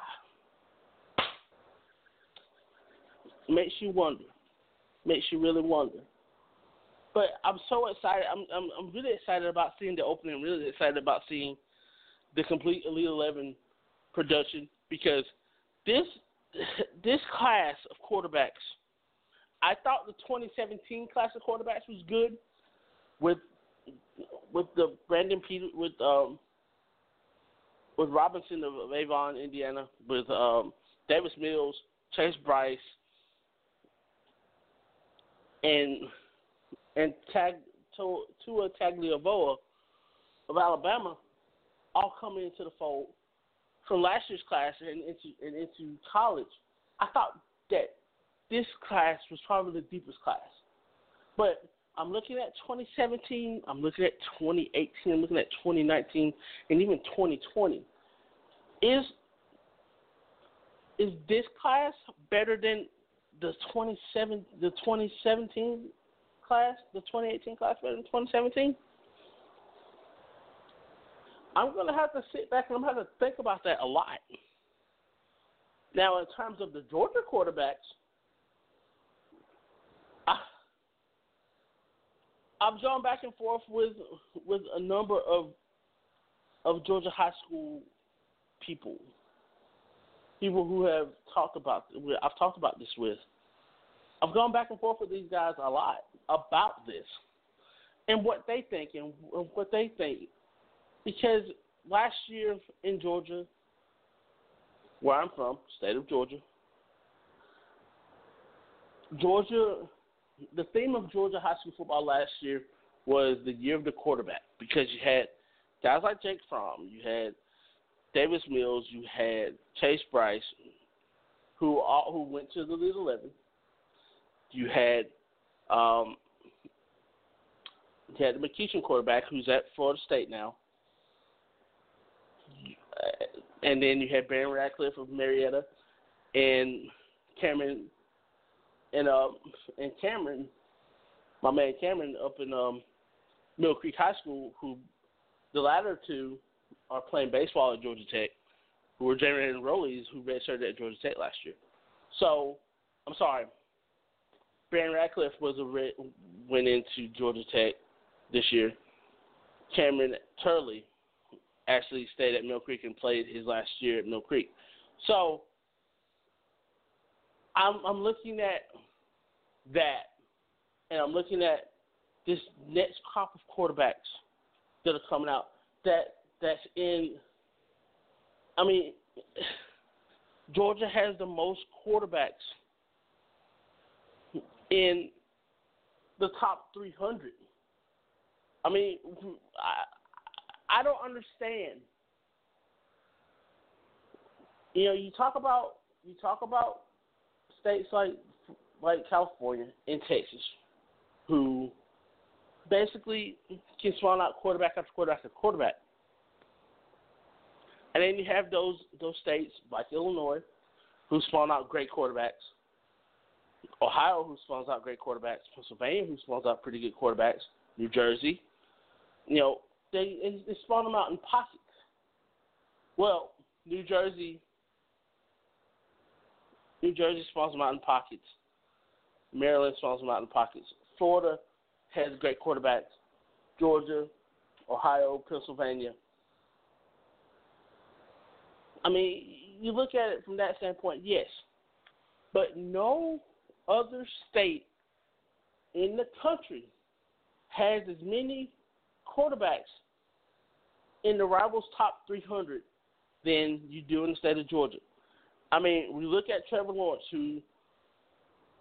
Makes you wonder. Makes you really wonder. But I'm so excited. I'm I'm I'm really excited about seeing the opening. Really excited about seeing the complete Elite Eleven production because this this class of quarterbacks, I thought the 2017 class of quarterbacks was good with with the Brandon Peter with um with Robinson of Avon, Indiana, with um, Davis Mills, Chase Brice, and and Tag Tua Tagliavoa of Alabama, all coming into the fold from last year's class and into and into college. I thought that this class was probably the deepest class, but I'm looking at 2017, I'm looking at 2018, I'm looking at 2019, and even 2020. Is is this class better than the 27 the 2017 class, the 2018 class better than 2017? I'm gonna have to sit back and I'm gonna have to think about that a lot. Now, in terms of the Georgia quarterbacks, I, I've gone back and forth with with a number of of Georgia high school people, people who have talked about. I've talked about this with. I've gone back and forth with these guys a lot about this and what they think and what they think. Because last year in Georgia, where I'm from, state of Georgia, Georgia, the theme of Georgia high school football last year was the year of the quarterback because you had guys like Jake Fromm, you had Davis Mills, you had Chase Brice, who all, who went to the Elite Eleven. You had um, you had the McEachern quarterback, who's at Florida State now, and then you had Barron Radcliffe of Marietta, and Cameron, and um, and Cameron, my man Cameron up in um, Mill Creek High School, who the latter two are playing baseball at Georgia Tech, who were Jaron Rollies, who redshirted at Georgia Tech last year. So, I'm sorry, Barron Radcliffe was a went into Georgia Tech this year. Cameron Turley actually stayed at Mill Creek and played his last year at Mill Creek. So I'm I'm looking at that and I'm looking at this next crop of quarterbacks that are coming out that that's in I mean Georgia has the most quarterbacks in the top 300. I mean, I I don't understand. You know, you talk about you talk about states like like California and Texas, who basically can spawn out quarterback after quarterback after quarterback. And then you have those those states like Illinois, who spawn out great quarterbacks. Ohio, who spawns out great quarterbacks. Pennsylvania, who spawns out pretty good quarterbacks. New Jersey, you know, they they spawn them out in pockets. Well, New Jersey, New Jersey spawns them out in pockets. Maryland spawns them out in the pockets. Florida has great quarterbacks. Georgia, Ohio, Pennsylvania. I mean, you look at it from that standpoint, yes. But no other state in the country has as many quarterbacks in the rivals top 300 than you do in the state of Georgia. I mean, we look at Trevor Lawrence, who,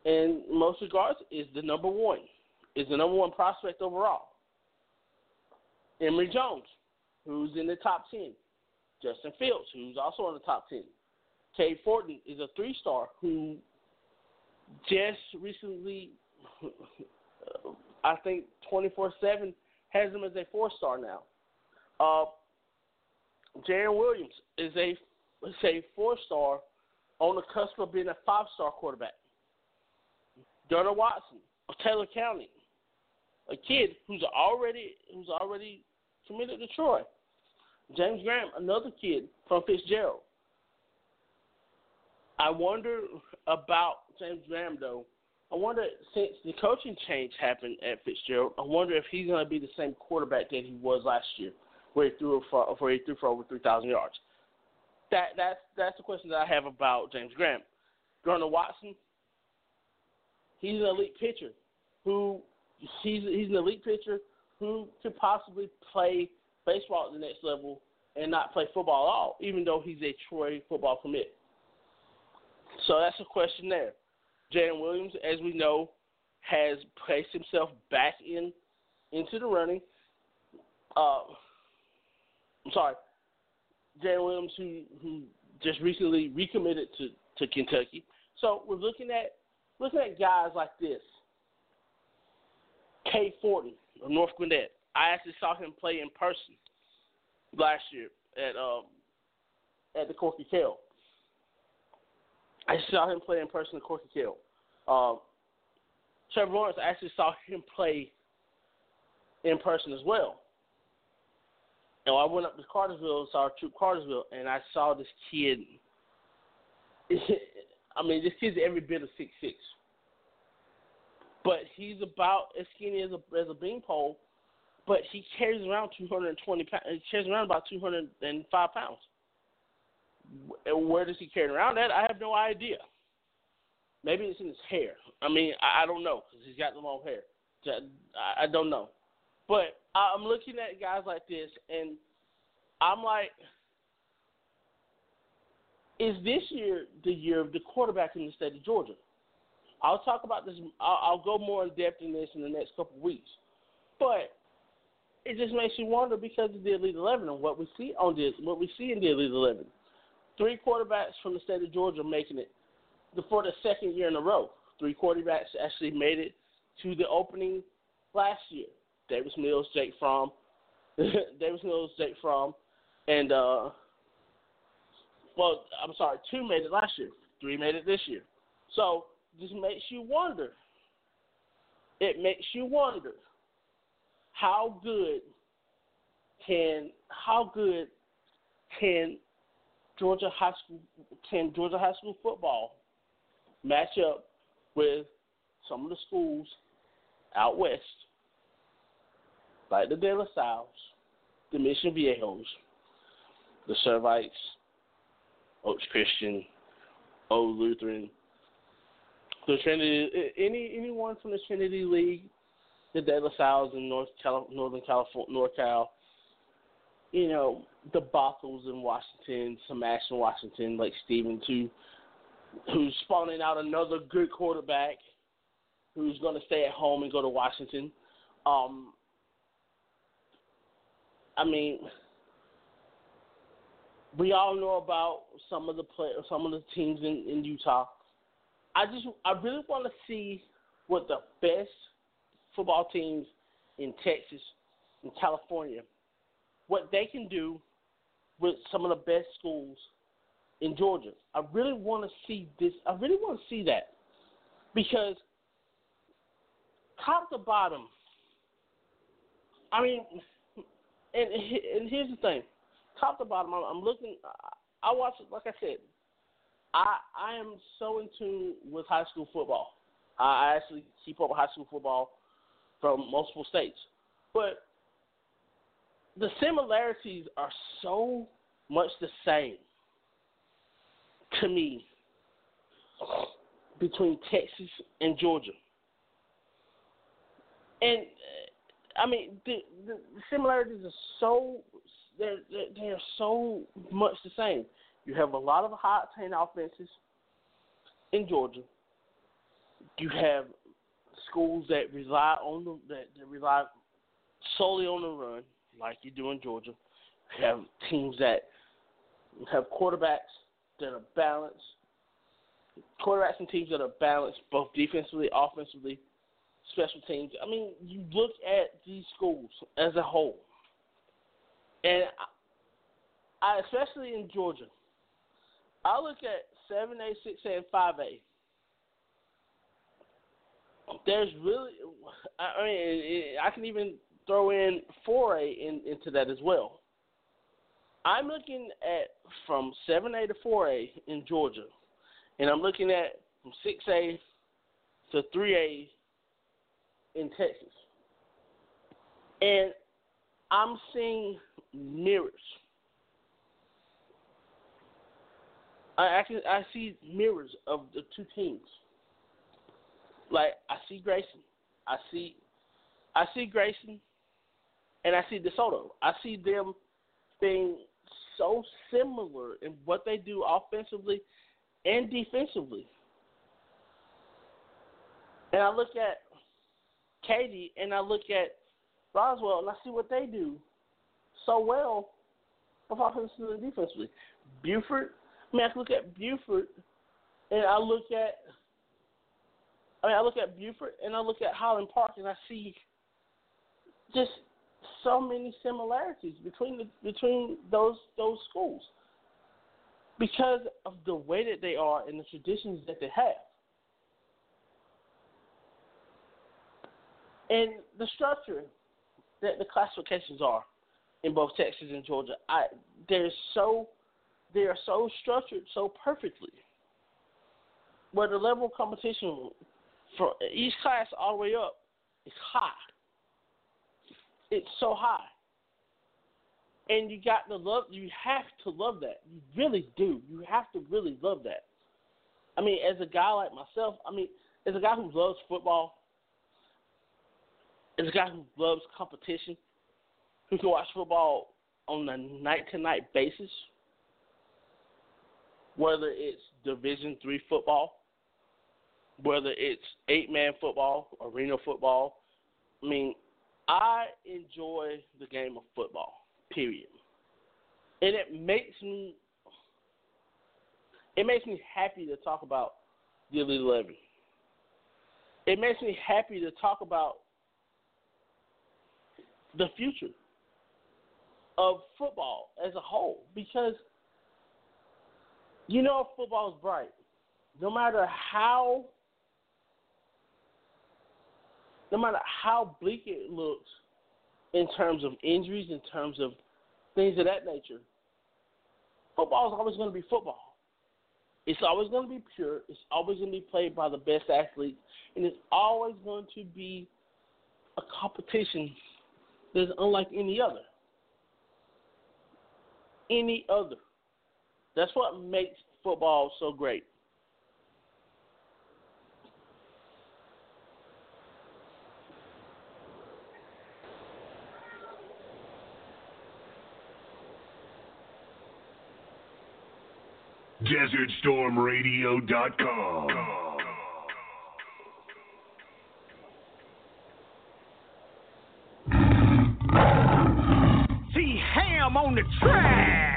in most regards, is the number one, is the number one prospect overall. Emory Jones, who's in the top 10. Justin Fields, who's also in the top 10. Cade Fortin is a three star who just recently, I think 24 7 has him as a four star now. Uh, Williams is a is a four star on the cusp of being a five star quarterback. Gunnar Watson of Taylor County, a kid who's already who's already committed to Troy. James Graham, another kid from Fitzgerald. I wonder about James Graham though. I wonder since the coaching change happened at Fitzgerald, I wonder if he's going to be the same quarterback that he was last year, where he threw for where he threw for over three thousand yards. That that's that's the question that I have about James Graham. Gunnar Watson, he's an elite pitcher who he's he's an elite pitcher who could possibly play baseball at the next level and not play football at all, even though he's a Troy football commit. So that's a question there. Jalen Williams, as we know, has placed himself back in into the running. Uh, I'm sorry, Jalen Williams, who who just recently recommitted to, to Kentucky. So we're looking at looking at guys like this. K Fortin of North Gwinnett. I actually saw him play in person last year at um at the Corky Kell. I saw him play in person at Corky Kell. Um, Trevor Lawrence, I actually saw him play in person as well. And I went up to Cartersville, saw Troop Cartersville, and I saw this kid. I mean, this kid's every bit of six six, but he's about as skinny as a as a beanpole. But he carries around 220 pounds. He carries around about 205 pounds. Where does he carry around that? I have no idea. Maybe it's in his hair. I mean, I, I don't know because he's got the long hair. I, I don't know. But I'm looking at guys like this, and I'm like, is this year the year of the quarterback in the state of Georgia? I'll talk about this. I'll, I'll go more in depth in this in the next couple of weeks. But it just makes you wonder because of the Elite Eleven and what we see on this, what we see in the Elite Eleven. Three quarterbacks from the state of Georgia making it for the second year in a row. Three quarterbacks actually made it to the opening last year. Davis Mills, Jake Fromm, Davis Mills, Jake Fromm, and uh, well, I'm sorry, two made it last year. Three made it this year. So this makes you wonder. It makes you wonder how good can how good can Georgia high school can Georgia high school football match up with some of the schools out west, like the De La Salles, the Mission Viejos, the Servites, Oaks Christian, Old Lutheran, the Trinity, any anyone from the Trinity League, the De La Salles in North Cal, Northern California, North Cal, you know, the Bothels in Washington, some Ash in Washington, like Steven too, who's spawning out another good quarterback who's going to stay at home and go to Washington. Um, I mean, we all know about some of the play, some of the teams in, in Utah. I just, I really want to see what the best football teams in Texas and California, what they can do with some of the best schools in Georgia. I really want to see this. I really want to see that because top to bottom. I mean, and and here's the thing, top to bottom. I'm, I'm looking. I watch. Like I said, I I am so in tune with high school football. I actually keep up with high school football from multiple states, but the similarities are so much the same to me between Texas and Georgia. And uh, I mean, the, the similarities are so they're, they're so much the same. You have a lot of high octane offenses in Georgia. You have schools that rely on the that, that rely solely on the run, like you do in Georgia. You have teams that have quarterbacks that are balanced, quarterbacks and teams that are balanced both defensively, offensively, special teams. I mean, you look at these schools as a whole, and I, especially in Georgia, I look at seven A, six A, and five A. There's really, I mean, I can even throw in four A in, into that as well. I'm looking at from 7A to 4A in Georgia, and I'm looking at from 6A to 3A in Texas. And I'm seeing mirrors. I actually I see mirrors of the two teams. Like I see Grayson, I see I see Grayson, and I see DeSoto. I see them being so similar in what they do offensively and defensively. And I look at Katy and I look at Roswell and I see what they do so well of offensively and defensively. Buford, I mean, I look at Buford and I look at, I mean, I look at Buford and I look at Highland Park and I see just so many similarities between the, between those those schools because of the way that they are and the traditions that they have. And the structure that the classifications are in both Texas and Georgia, I they're so they are so structured so perfectly. Where the level of competition for each class all the way up is high. It's so high. And you got to love you have to love that. You really do. You have to really love that. I mean, as a guy like myself, I mean, as a guy who loves football, as a guy who loves competition, who can watch football on a night to night basis, whether it's Division three football, whether it's eight man football, arena football. I mean, I enjoy the game of football, period. And it makes me it makes me happy to talk about the Elite Eleven. It makes me happy to talk about the future of football as a whole because you know football is bright. No matter how no matter how bleak it looks in terms of injuries, in terms of things of that nature, football is always going to be football. It's always going to be pure. It's always going to be played by the best athletes, and it's always going to be a competition that's unlike any other. Any other. That's what makes football so great. DesertStormRadio.com. See Ham on the track.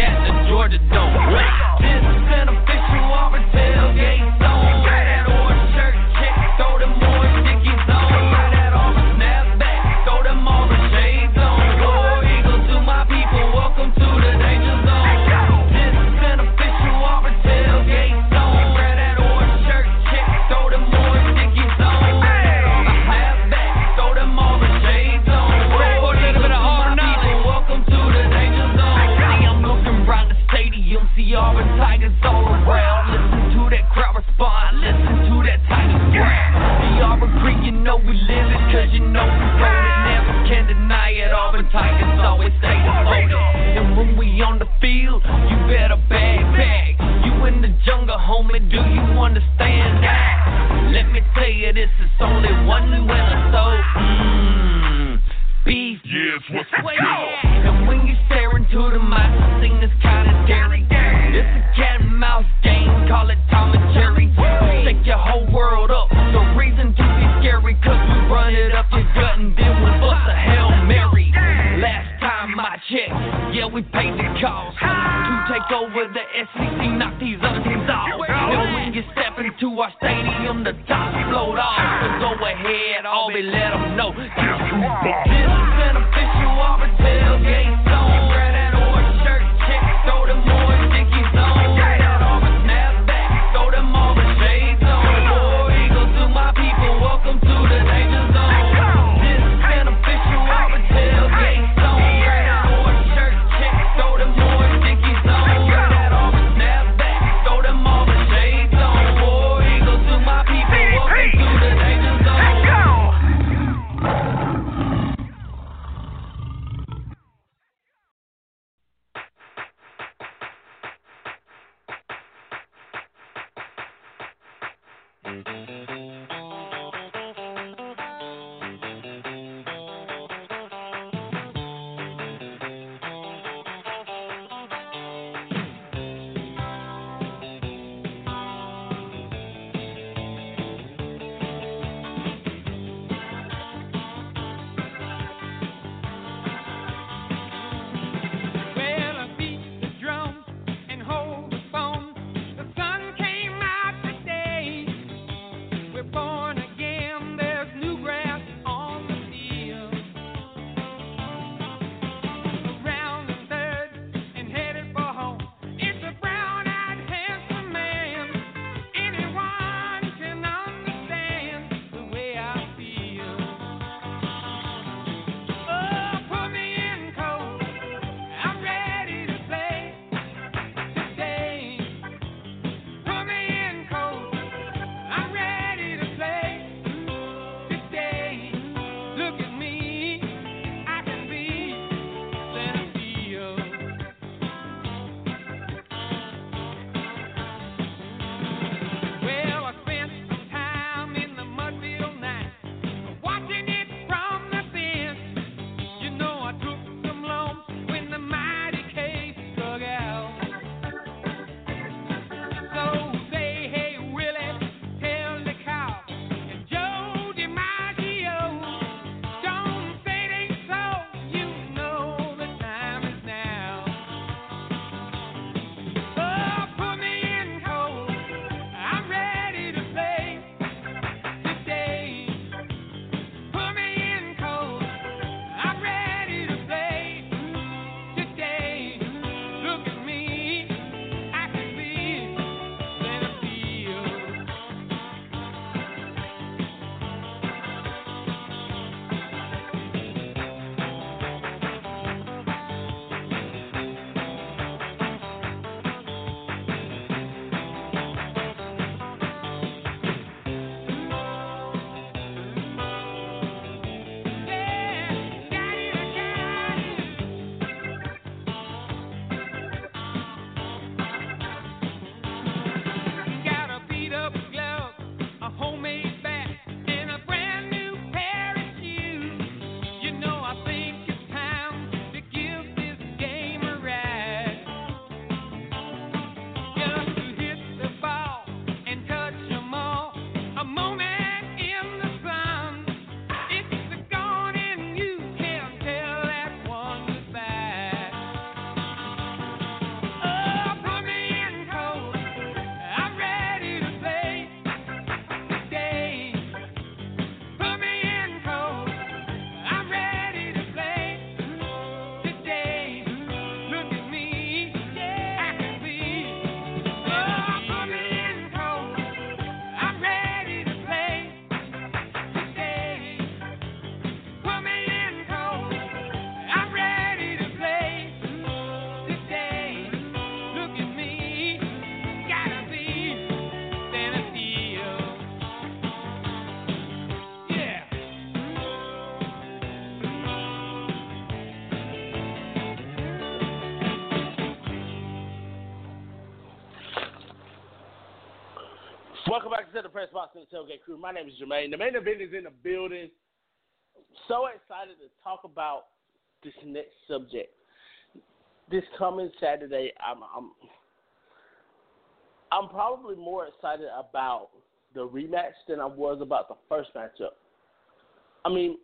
At the Georgia Dome. This is this is only Tailgate Crew. My name is Jermaine. The main event is in the building. So excited to talk about this next subject. This coming Saturday, I'm I'm I'm probably more excited about the rematch than I was about the first matchup. I mean,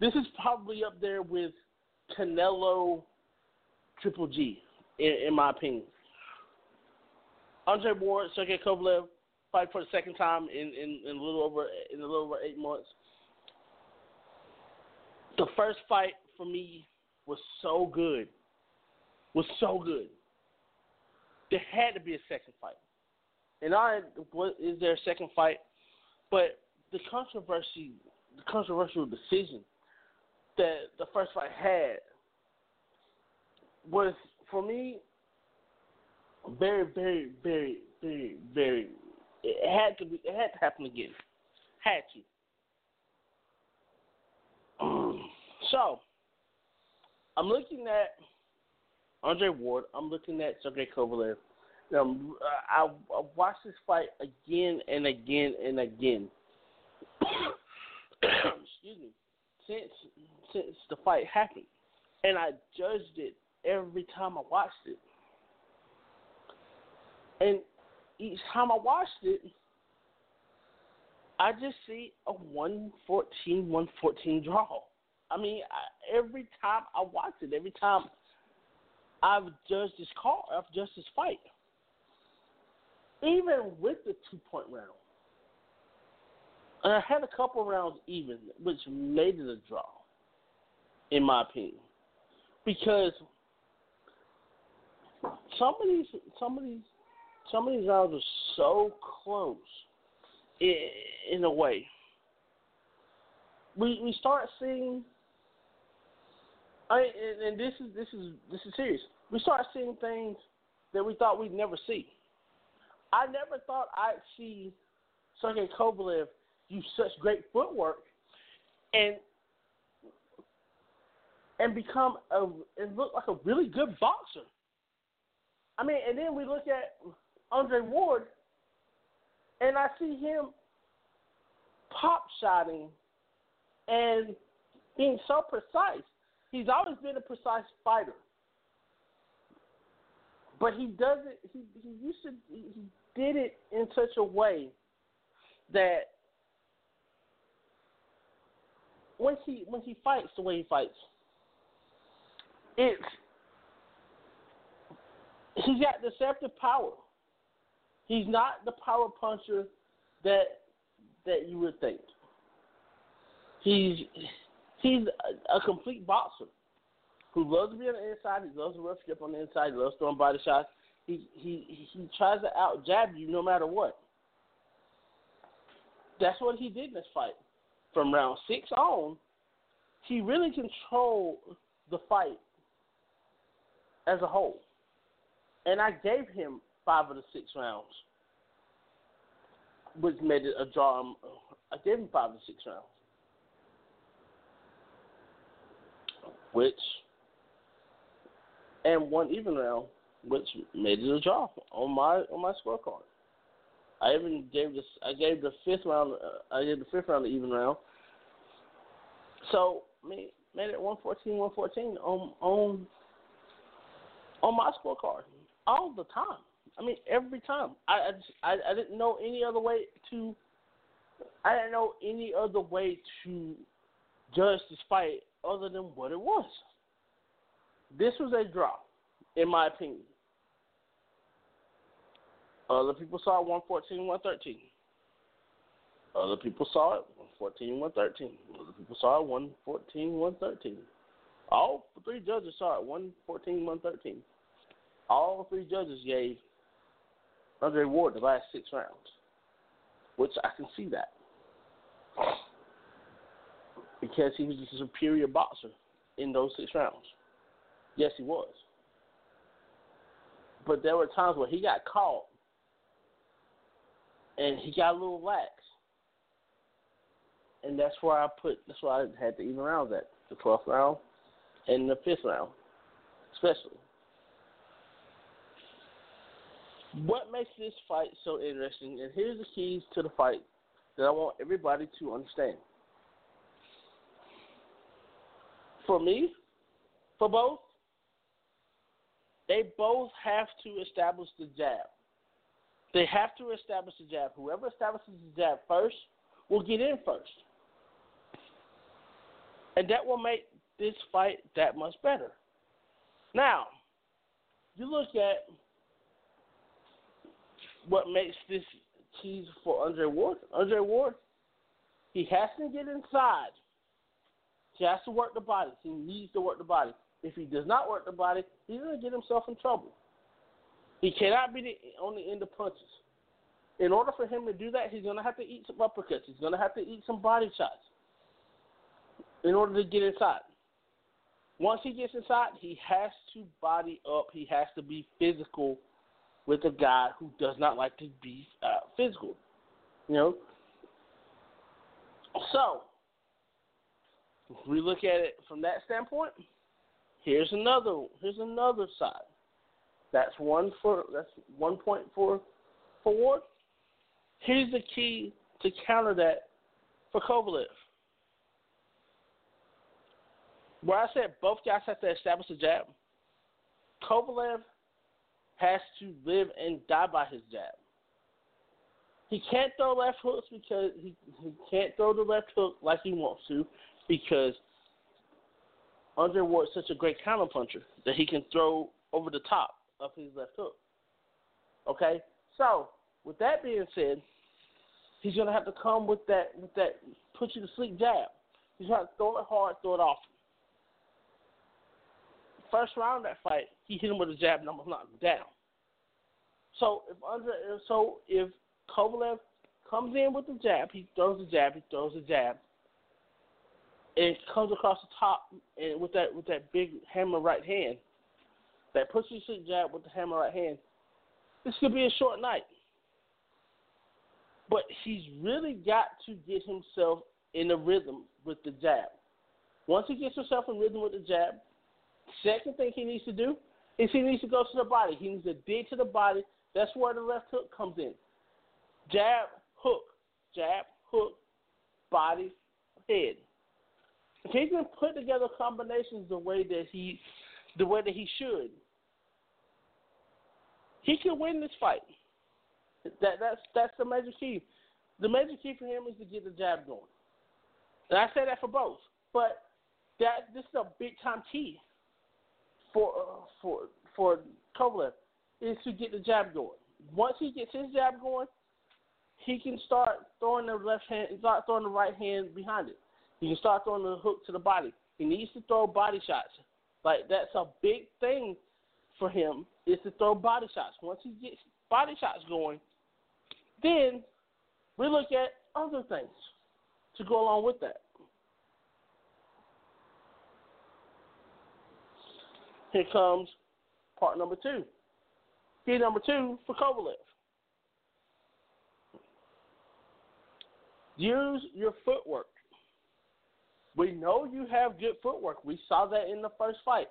this is probably up there with Canelo Triple G, in, in my opinion. Andre Ward, Sergey Kovalev for the second time in, in, in a little over in a little over eight months. The first fight for me was so good. Was so good. There had to be a second fight. And I what is there a second fight? But the controversy the controversial decision that the first fight had was for me very, very, very, very, very. It had to be. It had to happen again. Had to. so, I'm looking at Andre Ward. I'm looking at Sergey Kovalev. Um, I, I watched this fight again and again and again. Excuse me. Since since the fight happened, and I judged it every time I watched it. And each time I watched it, I just see a 114 114 draw. I mean, I, every time I watch it, every time I've judged this call, I've judged this fight. Even with the two point round. And I had a couple rounds even, which made it a draw, in my opinion. Because some of these some of these some of these rounds are so close in, in a way. We we start seeing I and, and this is this is this is serious. We start seeing things that we thought we'd never see. I never thought I'd see Sergey Kovalev use such great footwork and and become a and look like a really good boxer. I mean, and then we look at Andre Ward, and I see him pop shotting and being so precise. He's always been a precise fighter, but he does it. He he used to he did it in such a way that when he when he fights the way he fights, it's he's got deceptive power. He's not the power puncher that that you would think. He's he's a, a complete boxer who loves to be on the inside. He loves to rough up on the inside. He loves throwing body shots. He he he tries to out jab you no matter what. That's what he did in this fight. From round six on, he really controlled the fight as a whole. And I gave him five of the six rounds, which made it a draw. Um, I gave him five of the six rounds, which and one even round, which made it a draw on my on my scorecard. I even gave this. I gave the fifth round. Uh, I gave the fifth round the even round. So made made it 114, 114 on on on my scorecard all the time. I mean, every time. I I, I didn't know any other way to. I didn't know any other way to judge this fight other than what it was. This was a draw, in my opinion. Other people saw it 114, 113. Other people saw it 114, 113. Other people saw it 114, 113. All three judges saw it 114, 113 all three judges gave Andre Ward the last six rounds, which I can see that because he was a superior boxer in those six rounds. Yes, he was. But there were times where he got caught and he got a little lax. And that's where I put that's why I had the even rounds at the twelfth round and the fifth round, especially. What makes this fight so interesting, and here's the keys to the fight that I want everybody to understand. For me, for both, they both have to establish the jab. They have to establish the jab. Whoever establishes the jab first will get in first. And that will make this fight that much better. Now, you look at what makes this key for Andre Ward. Andre Ward, he has to get inside. He has to work the body. He needs to work the body. If he does not work the body, he's going to get himself in trouble. He cannot be the, on the end of punches. In order for him to do that, he's going to have to eat some uppercuts. He's going to have to eat some body shots in order to get inside. Once he gets inside, he has to body up. He has to be physical with a guy who does not like to be uh, physical. You know. So, if we look at it from that standpoint, here's another here's another side. That's one for that's one point for for Here's the key to counter that for Kovalev. Where I said both guys have to establish a jab, Kovalev has to live and die by his jab. He can't throw left hooks because he, he can't throw the left hook like he wants to because is such a great counterpuncher that he can throw over the top of his left hook. Okay? So, with that being said, he's gonna have to come with that with that put you to sleep jab. He's gonna throw it hard, throw it off. First round of that fight, he hit him with a jab and almost knocked him down. So if Andre, so if Kovalev comes in with the jab, he throws the jab, he throws the jab, and comes across the top and with that with that big hammer right hand, that pushes sleep jab with the hammer right hand. This could be a short night. But he's really got to get himself in a rhythm with the jab. Once he gets himself in rhythm with the jab, second thing he needs to do is he needs to go to the body. He needs to dig to the body. That's where the left hook comes in. Jab, hook, jab, hook, body, head. If he can put together combinations the way that he, the way that he should, he can win this fight. That that's that's the major key. The major key for him is to get the jab going. And I say that for both. But that this is a big time key for uh, for for Kovalev is to get the jab going. Once he gets his jab going, he can start throwing the left hand, start throwing the right hand behind it. He can start throwing the hook to the body. He needs to throw body shots. Like that's a big thing for him is to throw body shots. Once he gets body shots going, then we look at other things to go along with that. Here comes part number two. Key number two for Kovalev. Use your footwork. We know you have good footwork. We saw that in the first fight.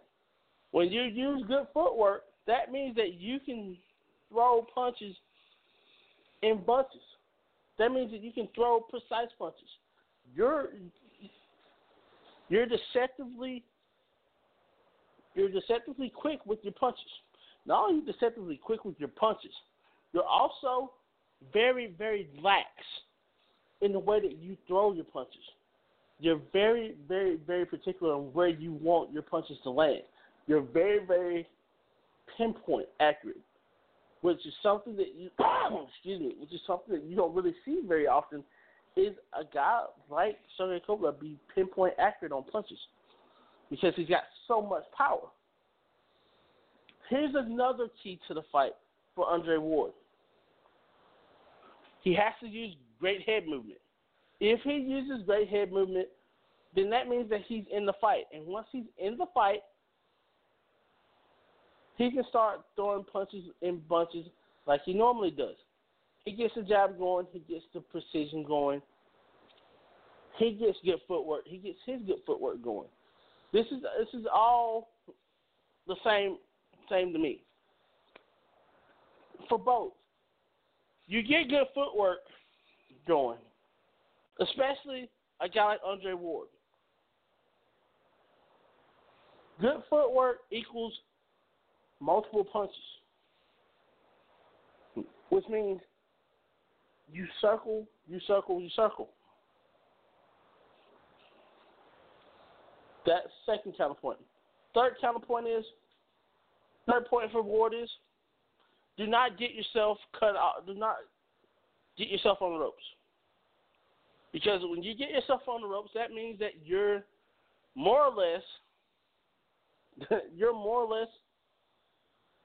When you use good footwork, that means that you can throw punches in bunches. That means that you can throw precise punches. You're you're deceptively you're deceptively quick with your punches. Not only deceptively quick with your punches, you're also very, very lax in the way that you throw your punches. You're very, very, very particular on where you want your punches to land. You're very, very pinpoint accurate, which is something that you excuse me, which is something that you don't really see very often. Is a guy like Sergey Kovalev be pinpoint accurate on punches because he's got so much power. Here's another key to the fight for Andre Ward. He has to use great head movement. If he uses great head movement, then that means that he's in the fight. And once he's in the fight, he can start throwing punches in bunches like he normally does. He gets the jab going, he gets the precision going, he gets good footwork, he gets his good footwork going. This is this is all the same same to me. for both. You get good footwork going, especially a guy like Andre Ward. Good footwork equals multiple punches, which means you circle, you circle, you circle. That's second counterpoint. Third counterpoint is third point for Ward is do not get yourself cut out. Do not get yourself on the ropes. Because when you get yourself on the ropes, that means that you're more or less you're more or less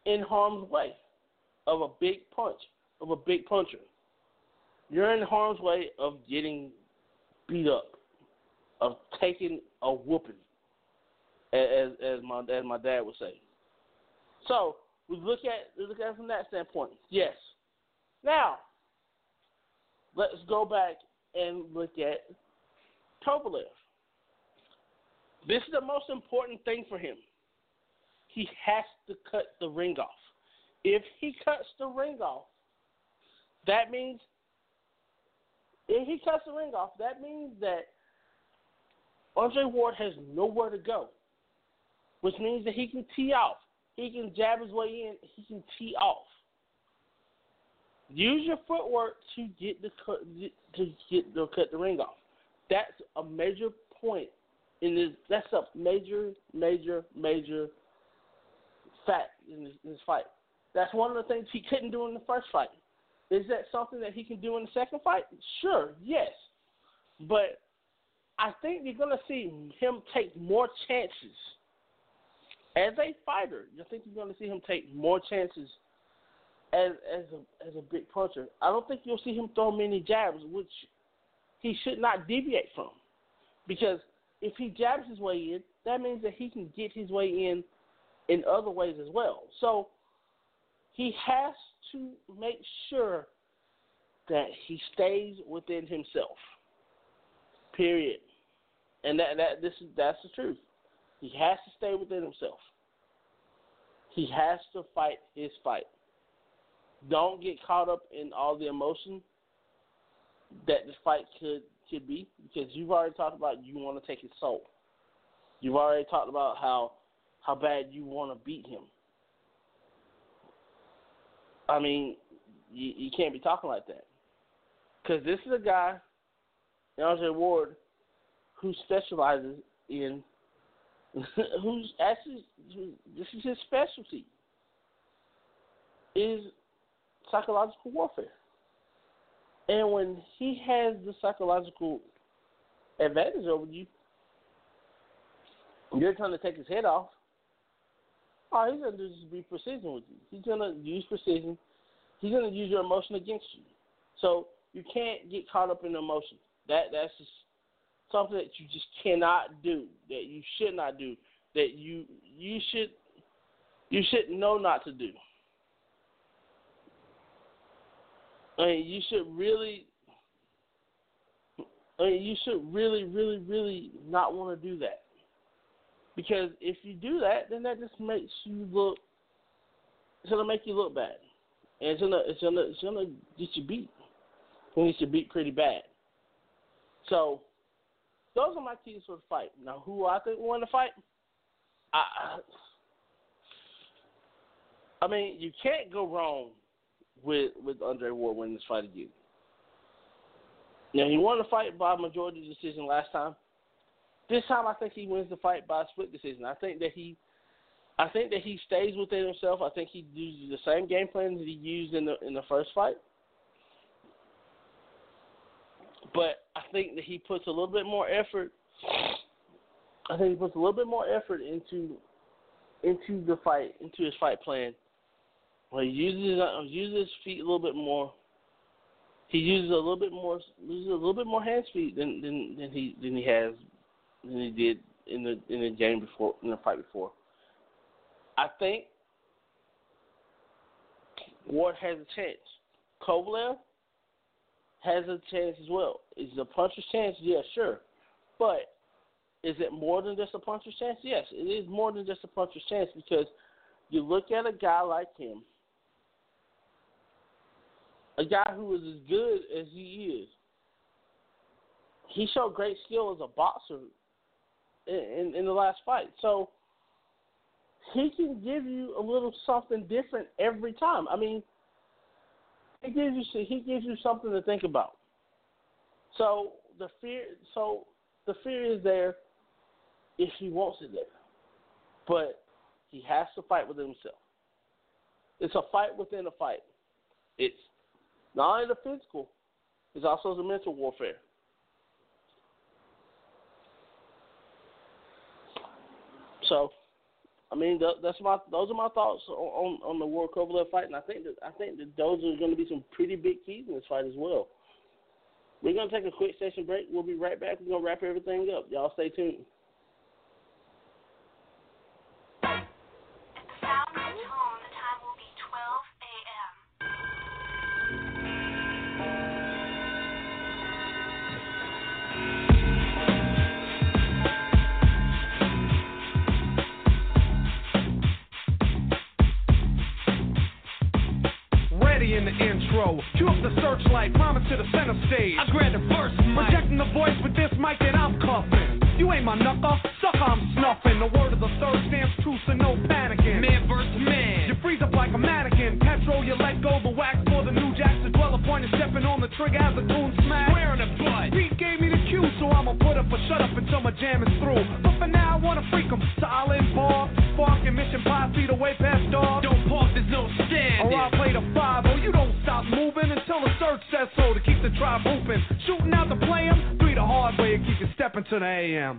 in harm's way of a big punch, of a big puncher. You're in harm's way of getting beat up, of taking a whooping, as as my as my dad would say. So we look at we look at it from that standpoint. Yes. Now, let's go back and look at Kovalev. This is the most important thing for him. He has to cut the ring off. If he cuts the ring off, that means if he cuts the ring off, that means that Andre Ward has nowhere to go, which means that he can tee off. He can jab his way in. He can tee off. Use your footwork to get the cut, to get the cut the ring off. That's a major point in this. That's a major, major, major fact in this, in this fight. That's one of the things he couldn't do in the first fight. Is that something that he can do in the second fight? Sure, yes. But I think you're to see him take more chances as a fighter. you think you're going to see him take more chances as as a as a big puncher. I don't think you'll see him throw many jabs, which he should not deviate from, because if he jabs his way in, that means that he can get his way in in other ways as well. So he has to make sure that he stays within himself. Period. And that that this is that's the truth. He has to stay within himself. He has to fight his fight. Don't get caught up in all the emotion that this fight could could be because you've already talked about you want to take his soul. You've already talked about how how bad you want to beat him. I mean, you, you can't be talking like that because this is a guy, Andre Ward, who specializes in who's actually this is his specialty is psychological warfare. And when he has the psychological advantage over you, you're trying to take his head off. All he's gonna do is be precision with you. He's gonna use precision. He's gonna use your emotion against you. So you can't get caught up in emotion. That that's just something that you just cannot do. That you should not do. That you you should you should know not to do. I mean, you should really. I mean, you should really, really, really not want to do that. Because if you do that, then that just makes you look. It's gonna make you look bad, and it's gonna it's gonna it's gonna get you beat. When you should beat pretty bad. So, those are my keys for the fight. Now, who I think won the fight? I. I mean, you can't go wrong with with Andre Ward winning this fight again. Now he won the fight by majority decision last time. This time I think he wins the fight by split decision. I think that he I think that he stays within himself. I think he uses the same game plan that he used in the in the first fight. But I think that he puts a little bit more effort I think he puts a little bit more effort into into the fight, into his fight plan well, he uses uh, uses his feet a little bit more. He uses a little bit more uses a little bit more hand speed than than, than he than he has than he did in the in the game before in the fight before. I think Ward has a chance. Kovalev has a chance as well. Is it a puncher's chance? Yeah, sure. But is it more than just a puncher's chance? Yes, it is more than just a puncher's chance because you look at a guy like him a guy who is as good as he is. He showed great skill as a boxer in, in, in the last fight. So he can give you a little something different every time. I mean, he gives you he gives you something to think about. So the fear so the fear is there if he wants it there. But he has to fight within himself. It's a fight within a fight. It's not only the physical, it's also the mental warfare. So, I mean, th- that's my those are my thoughts on on, on the Ward Kovalev fight, and I think that I think that those are going to be some pretty big keys in this fight as well. We're going to take a quick session break. We'll be right back. We're going to wrap everything up. Y'all stay tuned. Intro. Cue up the searchlight, promise to the center stage. I grab the first mic. Projecting the voice with this mic that I'm cuffing. You ain't my knucker, sucker, I'm snuffing. The word of the third stands true, so no panicking. Man versus man. You freeze up like a mannequin. Petrol, you let go the wax for the new jacks. The dweller point is stepping on the trigger as the tune smash. In the butt. Pete gave me cue, so I'ma put up a shut up until my jam is through. But for now, I wanna freak freak 'em. Silent bar, sparking mission five feet away past dog. Don't pause, there's no standing. Or I'll play the 5 oh you don't stop moving until the search says so to keep the tribe hooping. Shooting out to play 'em, three the hard way and keep you stepping to the AM.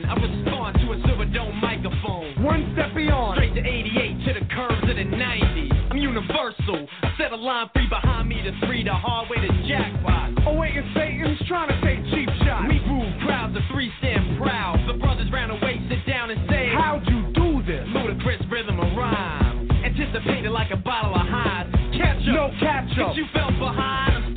I respond to a silver dome microphone. One step beyond. Straight to 88 to the curves of the 90s. I'm universal. I set a line free behind me to three, the hard way to jackpot. Oh, Awaiting Satan's trying to take cheap shots. Me move crowds of three stand proud. The brothers round the way sit down and say, How'd you do this? Ludicrous rhythm of rhyme. Anticipated like a bottle of highs. Catch up. No catch up. You fell behind.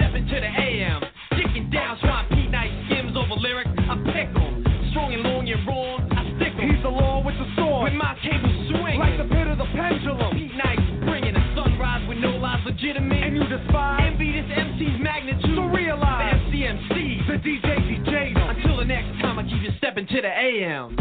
With the my cable swing. Like the pit of the pendulum. Pete Nice bringing a sunrise with no lies legitimate. And you despise. Envy this MC's magnitude. So realize. The MCMC. The DJ DJ. Until the next time I keep you stepping to the AM.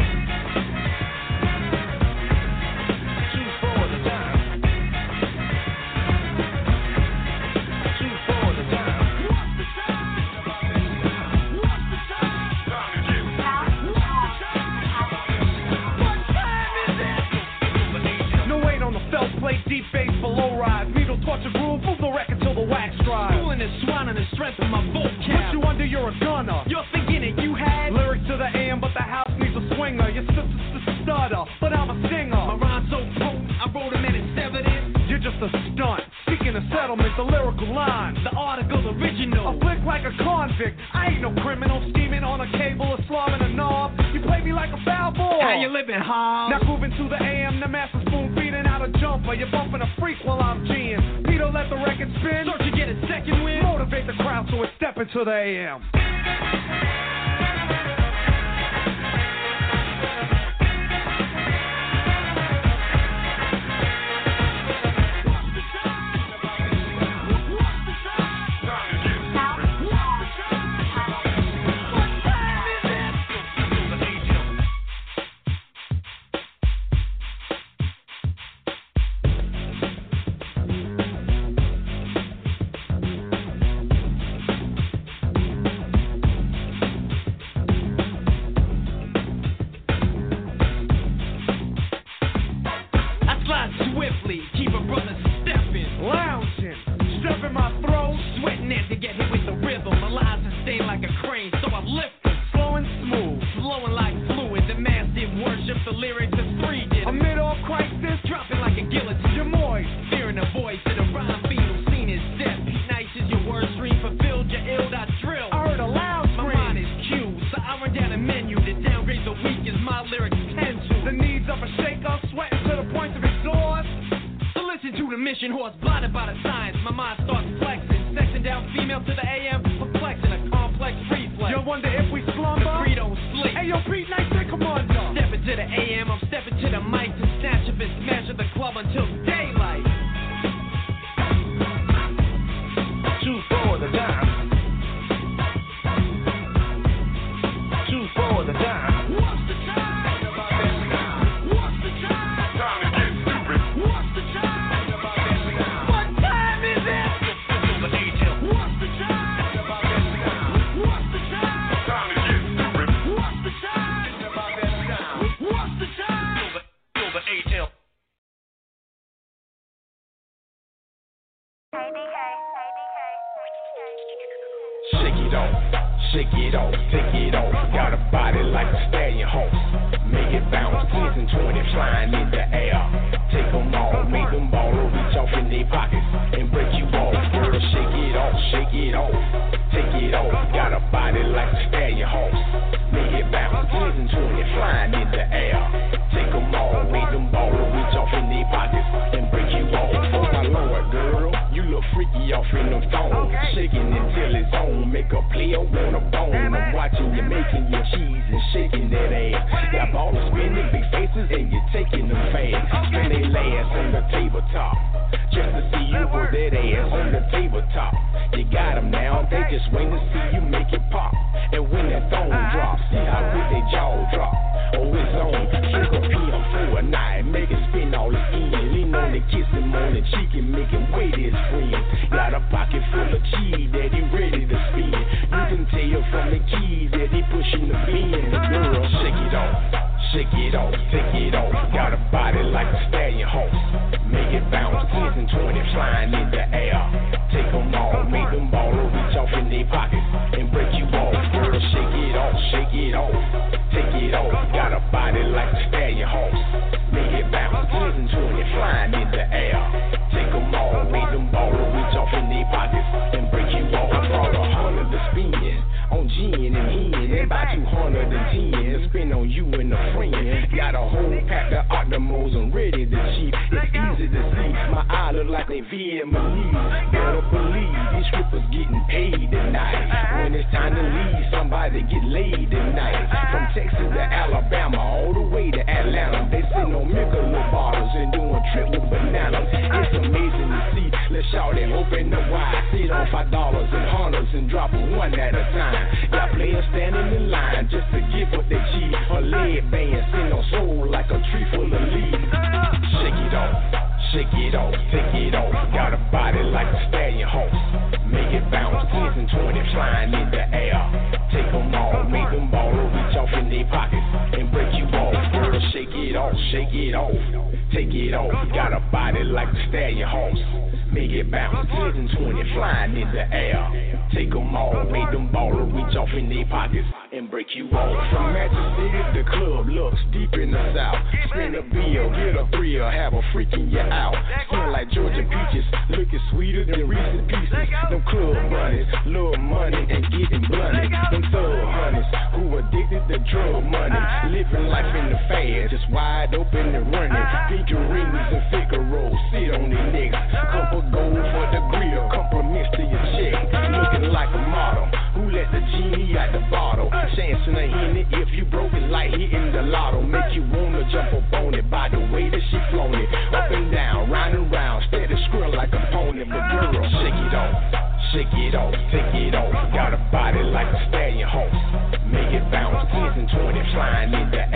Deep bass below rise. Needle torture groove, move the record till the wax dries. Schooling is swine on the strength of my vocab. Put you under, you're a gunner. You're thinking that you had Lyrics to the AM, but the house needs a swinger. Your sister's a stutter, but I'm a singer. my rhymes so potent. I wrote them and it's evident. You're just a stunt. Seeking a settlement, the lyrical line. The article original. A flick like a convict. I ain't no criminal scheming on a cable or slamming a knob. You play me like a foul ball. How you living, Hob? Now grooving to the AM, the master spoon feeding out a jumper. You're bumping a freak while I'm G'ing. Peter, let the record spin. Start to get a second win. Motivate the crowd so it's stepping to the AM. Got a whole pack of Optimos and ready to cheat. It's easy to see. My eye look like they Vietnamese. Better believe these strippers getting paid tonight. When it's time to leave, somebody get laid tonight. From Texas to Alabama, all the way to Atlanta. They sitting on Michelob bottles and doing triple bananas. It's amazing to see. Let's shout it, open the wide. Sit on five dollars and hundreds and drop one at a time. Y'all players standing in line just to it off, take it off. Got a body like a stallion horse. Make it bounce, 10s and 20 flying in the air. Take 'em all, make them ball or reach off in their pockets and break you off. Girl, shake it off, shake it off, take it off. Got a body like a stallion horse. Make it bounce, 10s and 20 flying in the air. Take 'em all, make them ball or reach off in their pockets From Magic City, the club looks deep in the south. Spin a bill, get a thrill, have a freaking you out. Smell like Georgia peaches, looking sweeter than Reese's Pieces. Them club bunnies, little money and getting blunted. Them thug honeys who addicted to drug money, living life in the fast, just wide open and running. Pinky rings and rolls, sit on their necks. Couple gold for the grill, compliments to your check. Looking like a model let the genie out the bottle. Chance in a henny if you broke it like hitting the lotto. Make you wanna jump up on it by the way that she flown it. Up and down, round and round, steady squirrel like a pony. But girl, shake it off, shake it off, take it off. Got a body like a stallion horse. Make it bounce, 10s and 20 flying in the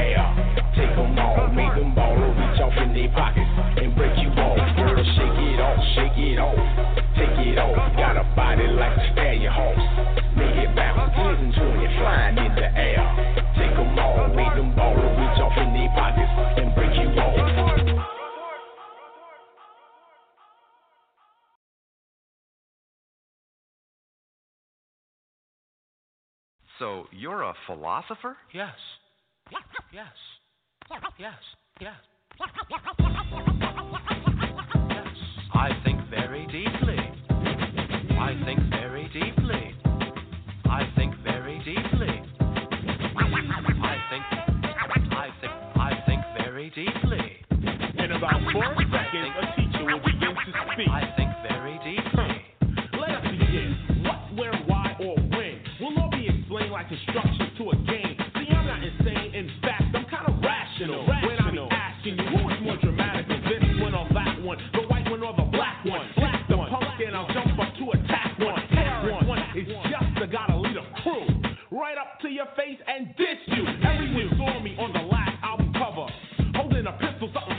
So you're a philosopher? Yes. Yes. Yes. Yes. Yes. I think very deeply. I think very deeply. I think very deeply. I think I think I think very deeply. In about four seconds, a teacher will begin to DesertStormRadio.com, instructions to a game. See, I'm not insane. In fact, I'm kind of rational. rational. When I'm asking you, who is more dramatic than this one or that one? The white one or the black one? Black the one. punk and I'll jump up to attack one. Terror one. one. It's just the gotta lead a crew. Right up to your face and ditch you. Everyone saw me on the last album cover. Holding a pistol, something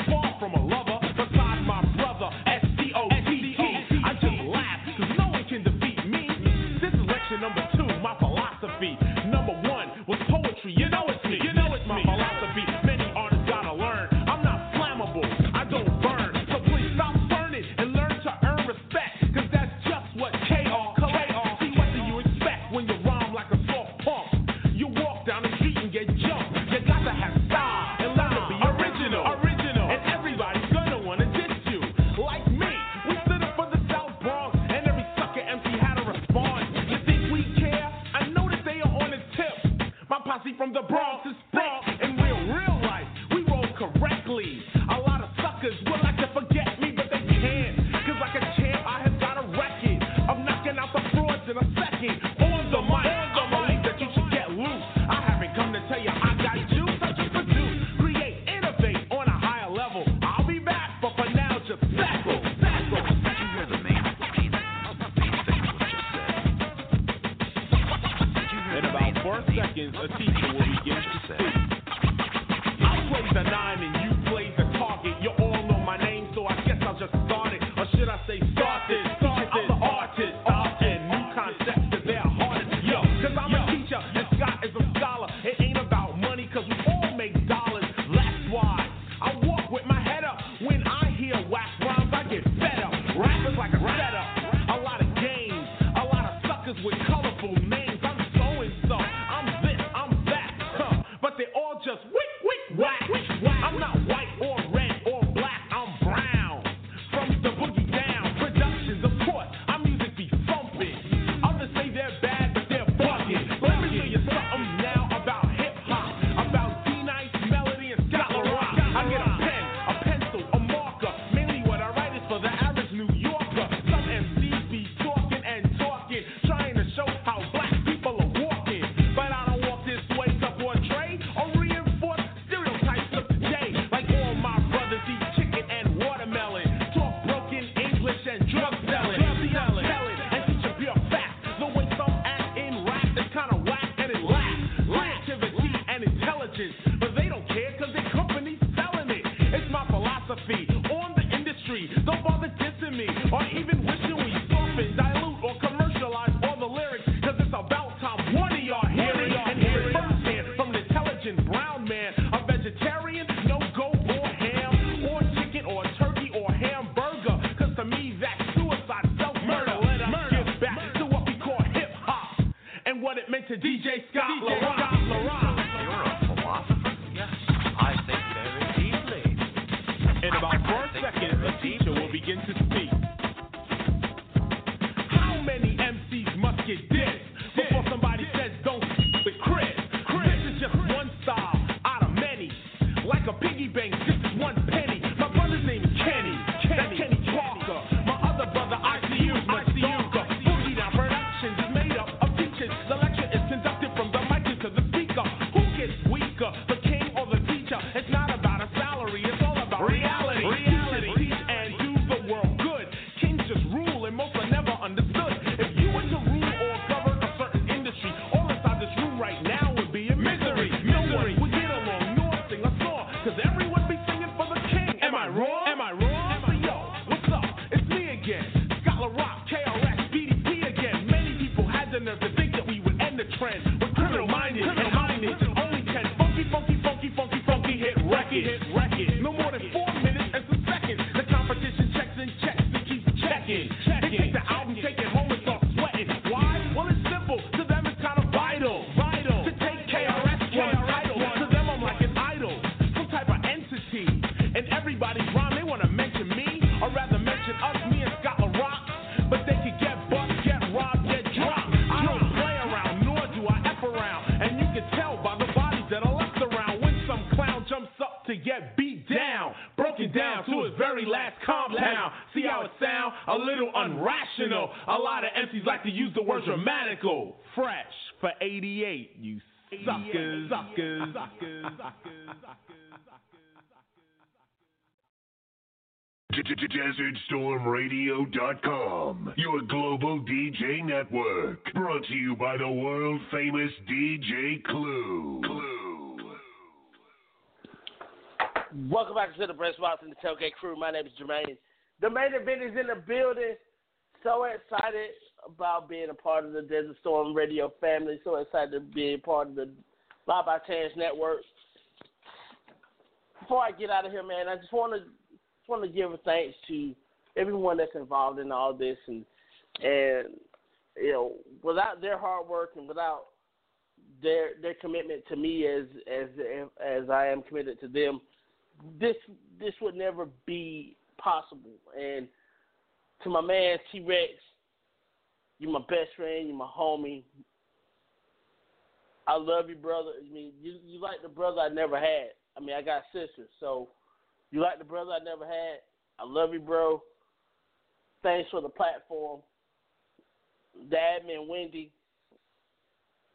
by the world famous DJ Clue. Clue. Welcome back to the Press Box and the Tailgate Crew. My name is Jermaine. The Maine event is in the building. So excited about being a part of the Desert Storm Radio family. So excited to be a part of the Live by Chance Network. Before I get out of here, man, I just want to just want to give a thanks to everyone that's involved in all this, and and you know, without their hard work and without their their commitment to me as as as I am committed to them, this this would never be possible. And to my man T Rex, you're my best friend, you're my homie. I love you, brother. I mean, you you like the brother I never had. I mean, I got sisters, so you like the brother I never had. I love you, bro. Thanks for the platform. The admin, Wendy.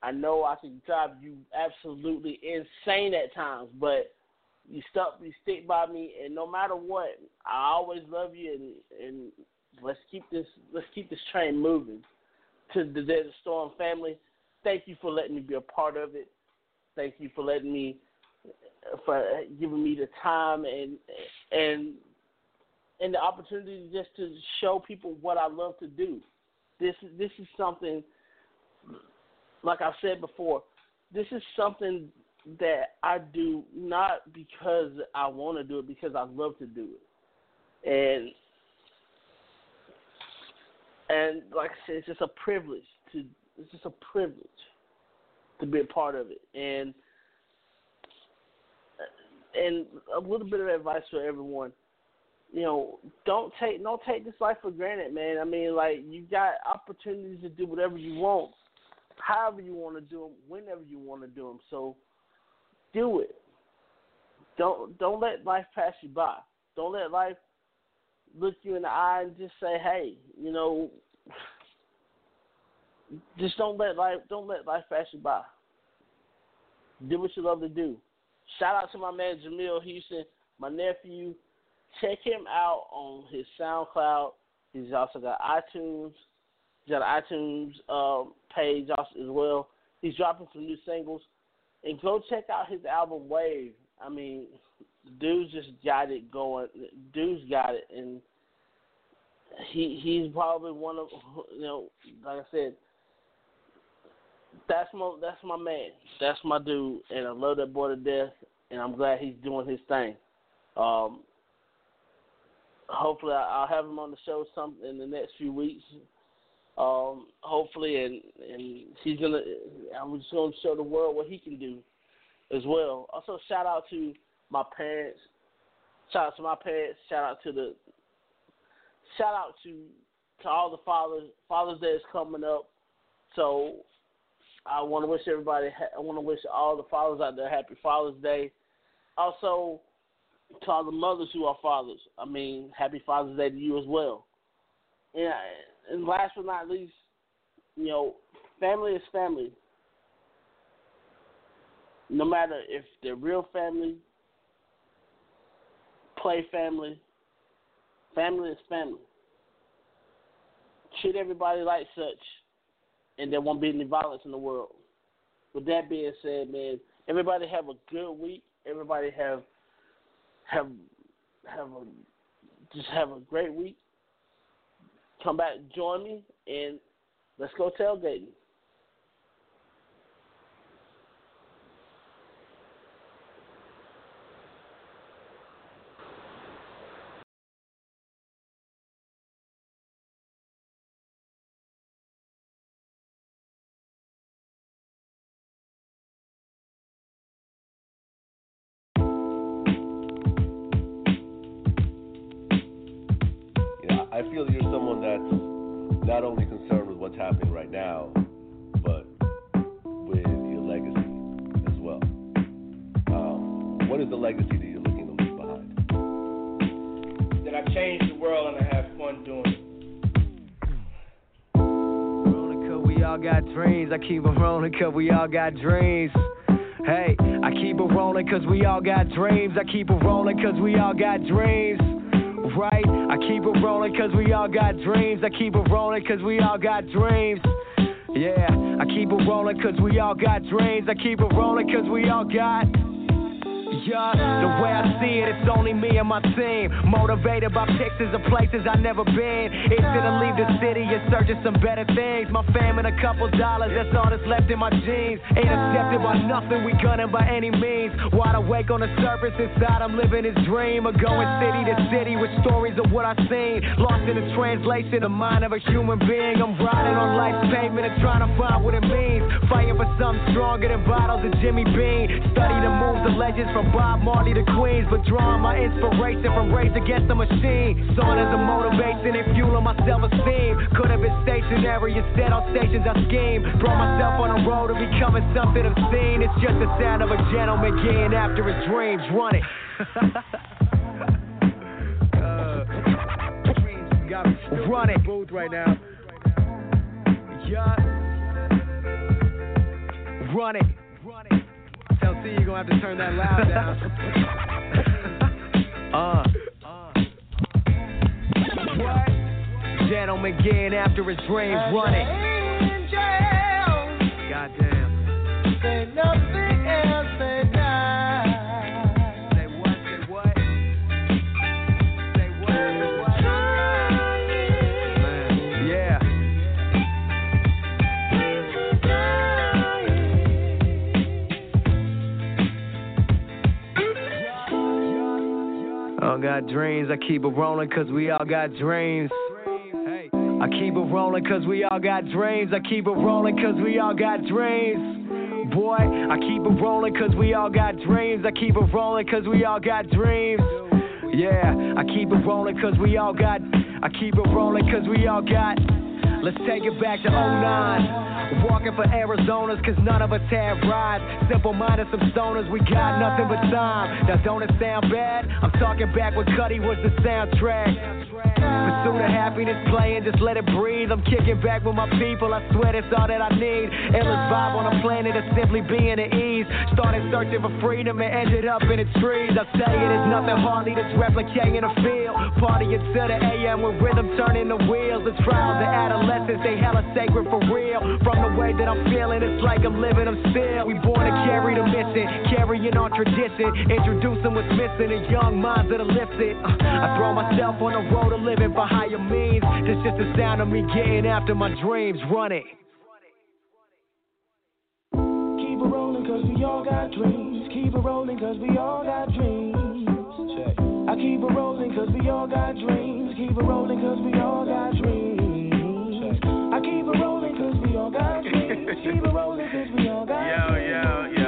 I know I can drive you absolutely insane at times, but you stuck, you stick by me, and no matter what, I always love you, and and let's keep this let's keep this train moving. To the Desert Storm family, thank you for letting me be a part of it. Thank you for letting me for giving me the time and and and the opportunity just to show people what I love to do. This this is something like I've said before, this is something that I do not because I want to do it, because I love to do it. And and like I said, it's just a privilege to it's just a privilege to be a part of it. And and a little bit of advice for everyone. You know, don't take don't take this life for granted, man. I mean, like you got opportunities to do whatever you want, however you want to do them, whenever you want to do them. So, do it. Don't don't let life pass you by. Don't let life look you in the eye and just say, "Hey, you know." Just don't let life don't let life pass you by. Do what you love to do. Shout out to my man Jamil Houston, my nephew. Check him out on his SoundCloud. He's also got iTunes. He's got iTunes um, page also as well. He's dropping some new singles. And go check out his album Wave. I mean, dude's just got it going. Dude's got it, and he he's probably one of you know, like I said, that's my that's my man. That's my dude, and I love that boy to death. And I'm glad he's doing his thing. Um, hopefully, I'll have him on the show some in the next few weeks. Um, hopefully, and and he's gonna. I'm just gonna show the world what he can do, as well. Also, shout out to my parents. Shout out to my parents. Shout out to the. Shout out to to all the fathers. Father's Day is coming up, so I want to wish everybody. I want to wish all the fathers out there happy Father's Day. Also, to all the mothers who are fathers. I mean, happy Father's Day to you as well. Yeah, and last but not least, you know, family is family. No matter if they're real family, play family, family is family. Treat everybody like such, and there won't be any violence in the world. With that being said, man, everybody have a good week. Everybody have have have a just have a great week. Come back, join me, and let's go tailgating. 'Cause we all got dreams. Hey, I keep it rolling 'cause we all got dreams. I keep it rolling 'cause we all got dreams. right. I keep it rolling cause we all got dreams. I keep it rolling cause we all got dreams. Yeah, I keep it rolling cause we all got dreams. I keep it rolling cause we all got. Yeah, the way I see it, it's only me and my team. Motivated by pictures of places I never been. It's gonna leave the city in search of some better things. My fam and a couple dollars, that's all that's left in my jeans. Ain't accepted by nothing, we gunning by any means. Wide awake on the surface, inside I'm living this dream of going city to city with stories of what I've seen. Lost in the translation, the mind of a human being. I'm riding on life's pavement and trying to find what it means. Fighting for something stronger than bottles of Jimmy Bean. Study the moves of legends from Bob Marley to Queens, but drawing my inspiration from Rage Against the Machine. Song as a motivation and fueling my self-esteem. Could have been stationary, instead on stations I scheme. Brought myself on the road to becoming something obscene. It's just the sound of a gentleman getting after his dreams. Run it. Me Run it. booth right now. Yeah. Run it. Tell C you're gonna have to turn that loud down. Uh. What? Gentleman getting after his dreams. Run it. Goddamn. Got dreams, I keep it rolling cause we all got dreams. I keep it rolling cause we all got dreams. I keep it rolling cause we all got dreams. Boy, I keep it rolling cause we all got dreams. I keep it rolling cause we all got dreams. Yeah, I keep it rolling cause we all got. I keep it rolling cause we all got. Let's take it back to 09. Walking for Arizonas cause none of us had rides. Simple minded, some stoners, we got nothing but time. Now don't it sound bad? I'm talking back when Cudi was the soundtrack. Pursuit the happiness playing, just let it breathe. I'm kicking back with my people, I swear that's all that I need. Endless vibe on a planet of simply being at ease. Started searching for freedom and ended up in the trees. I say it is nothing hardly that's replicating the field. Party until the AM with rhythm turning the wheels. The trials of adolescence, they hella sacred for real. From the way that I'm feeling, it's like I'm living, I'm still. We born to carry the mission, carrying on tradition. Introducing what's missing in young minds that are lifted. Uh, I throw myself on the road to living for higher means. This just the sound of me getting after my dreams. Run it. Keep it rolling cause we all got dreams. Keep it rolling cause we all got dreams. I keep it rolling cause we all got dreams. Keep it rolling cause we all got dreams. I keep it rolling cause we all got dreams. Keep it rolling cause we all got Yo, yo, yo, yo,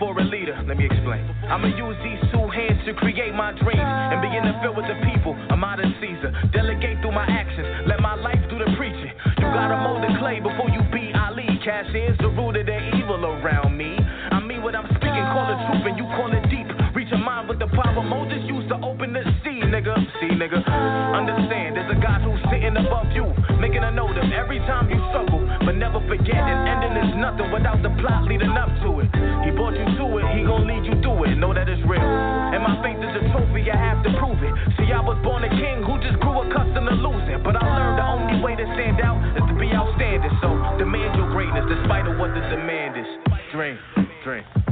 before a leader. Let me explain. I'ma use these two hands to create my dreams and begin to fill with the people. I'm out of Caesar. Delegate through my actions. Let my life do the preaching. You gotta mold the clay before you be Ali. Cash is the root of the evil around me. I mean what I'm speaking, call it truth and you call it deep. Reach a mind with the power Moses used to open the sea, nigga. See, nigga. Understand, there's a God who's sitting above you, making a note of every time you struggle, but never forget an ending is nothing without the plot leading up to it. He brought you to it, he gon' lead you through it. Know that it's real. And my faith is a trophy, I have to prove it. See, I was born a king who just grew accustomed to losing, but I learned the only way to stand out is to be outstanding. So demand your greatness despite of what the demand is. Dream, dream.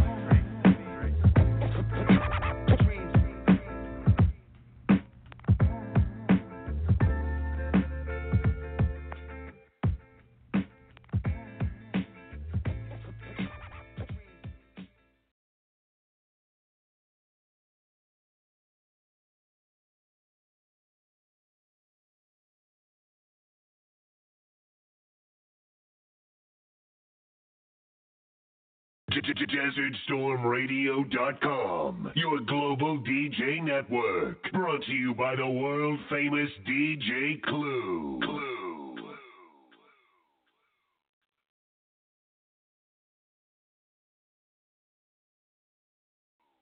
DesertStormRadio.com, your global DJ network. Brought to you by the world famous DJ Clue. Clue.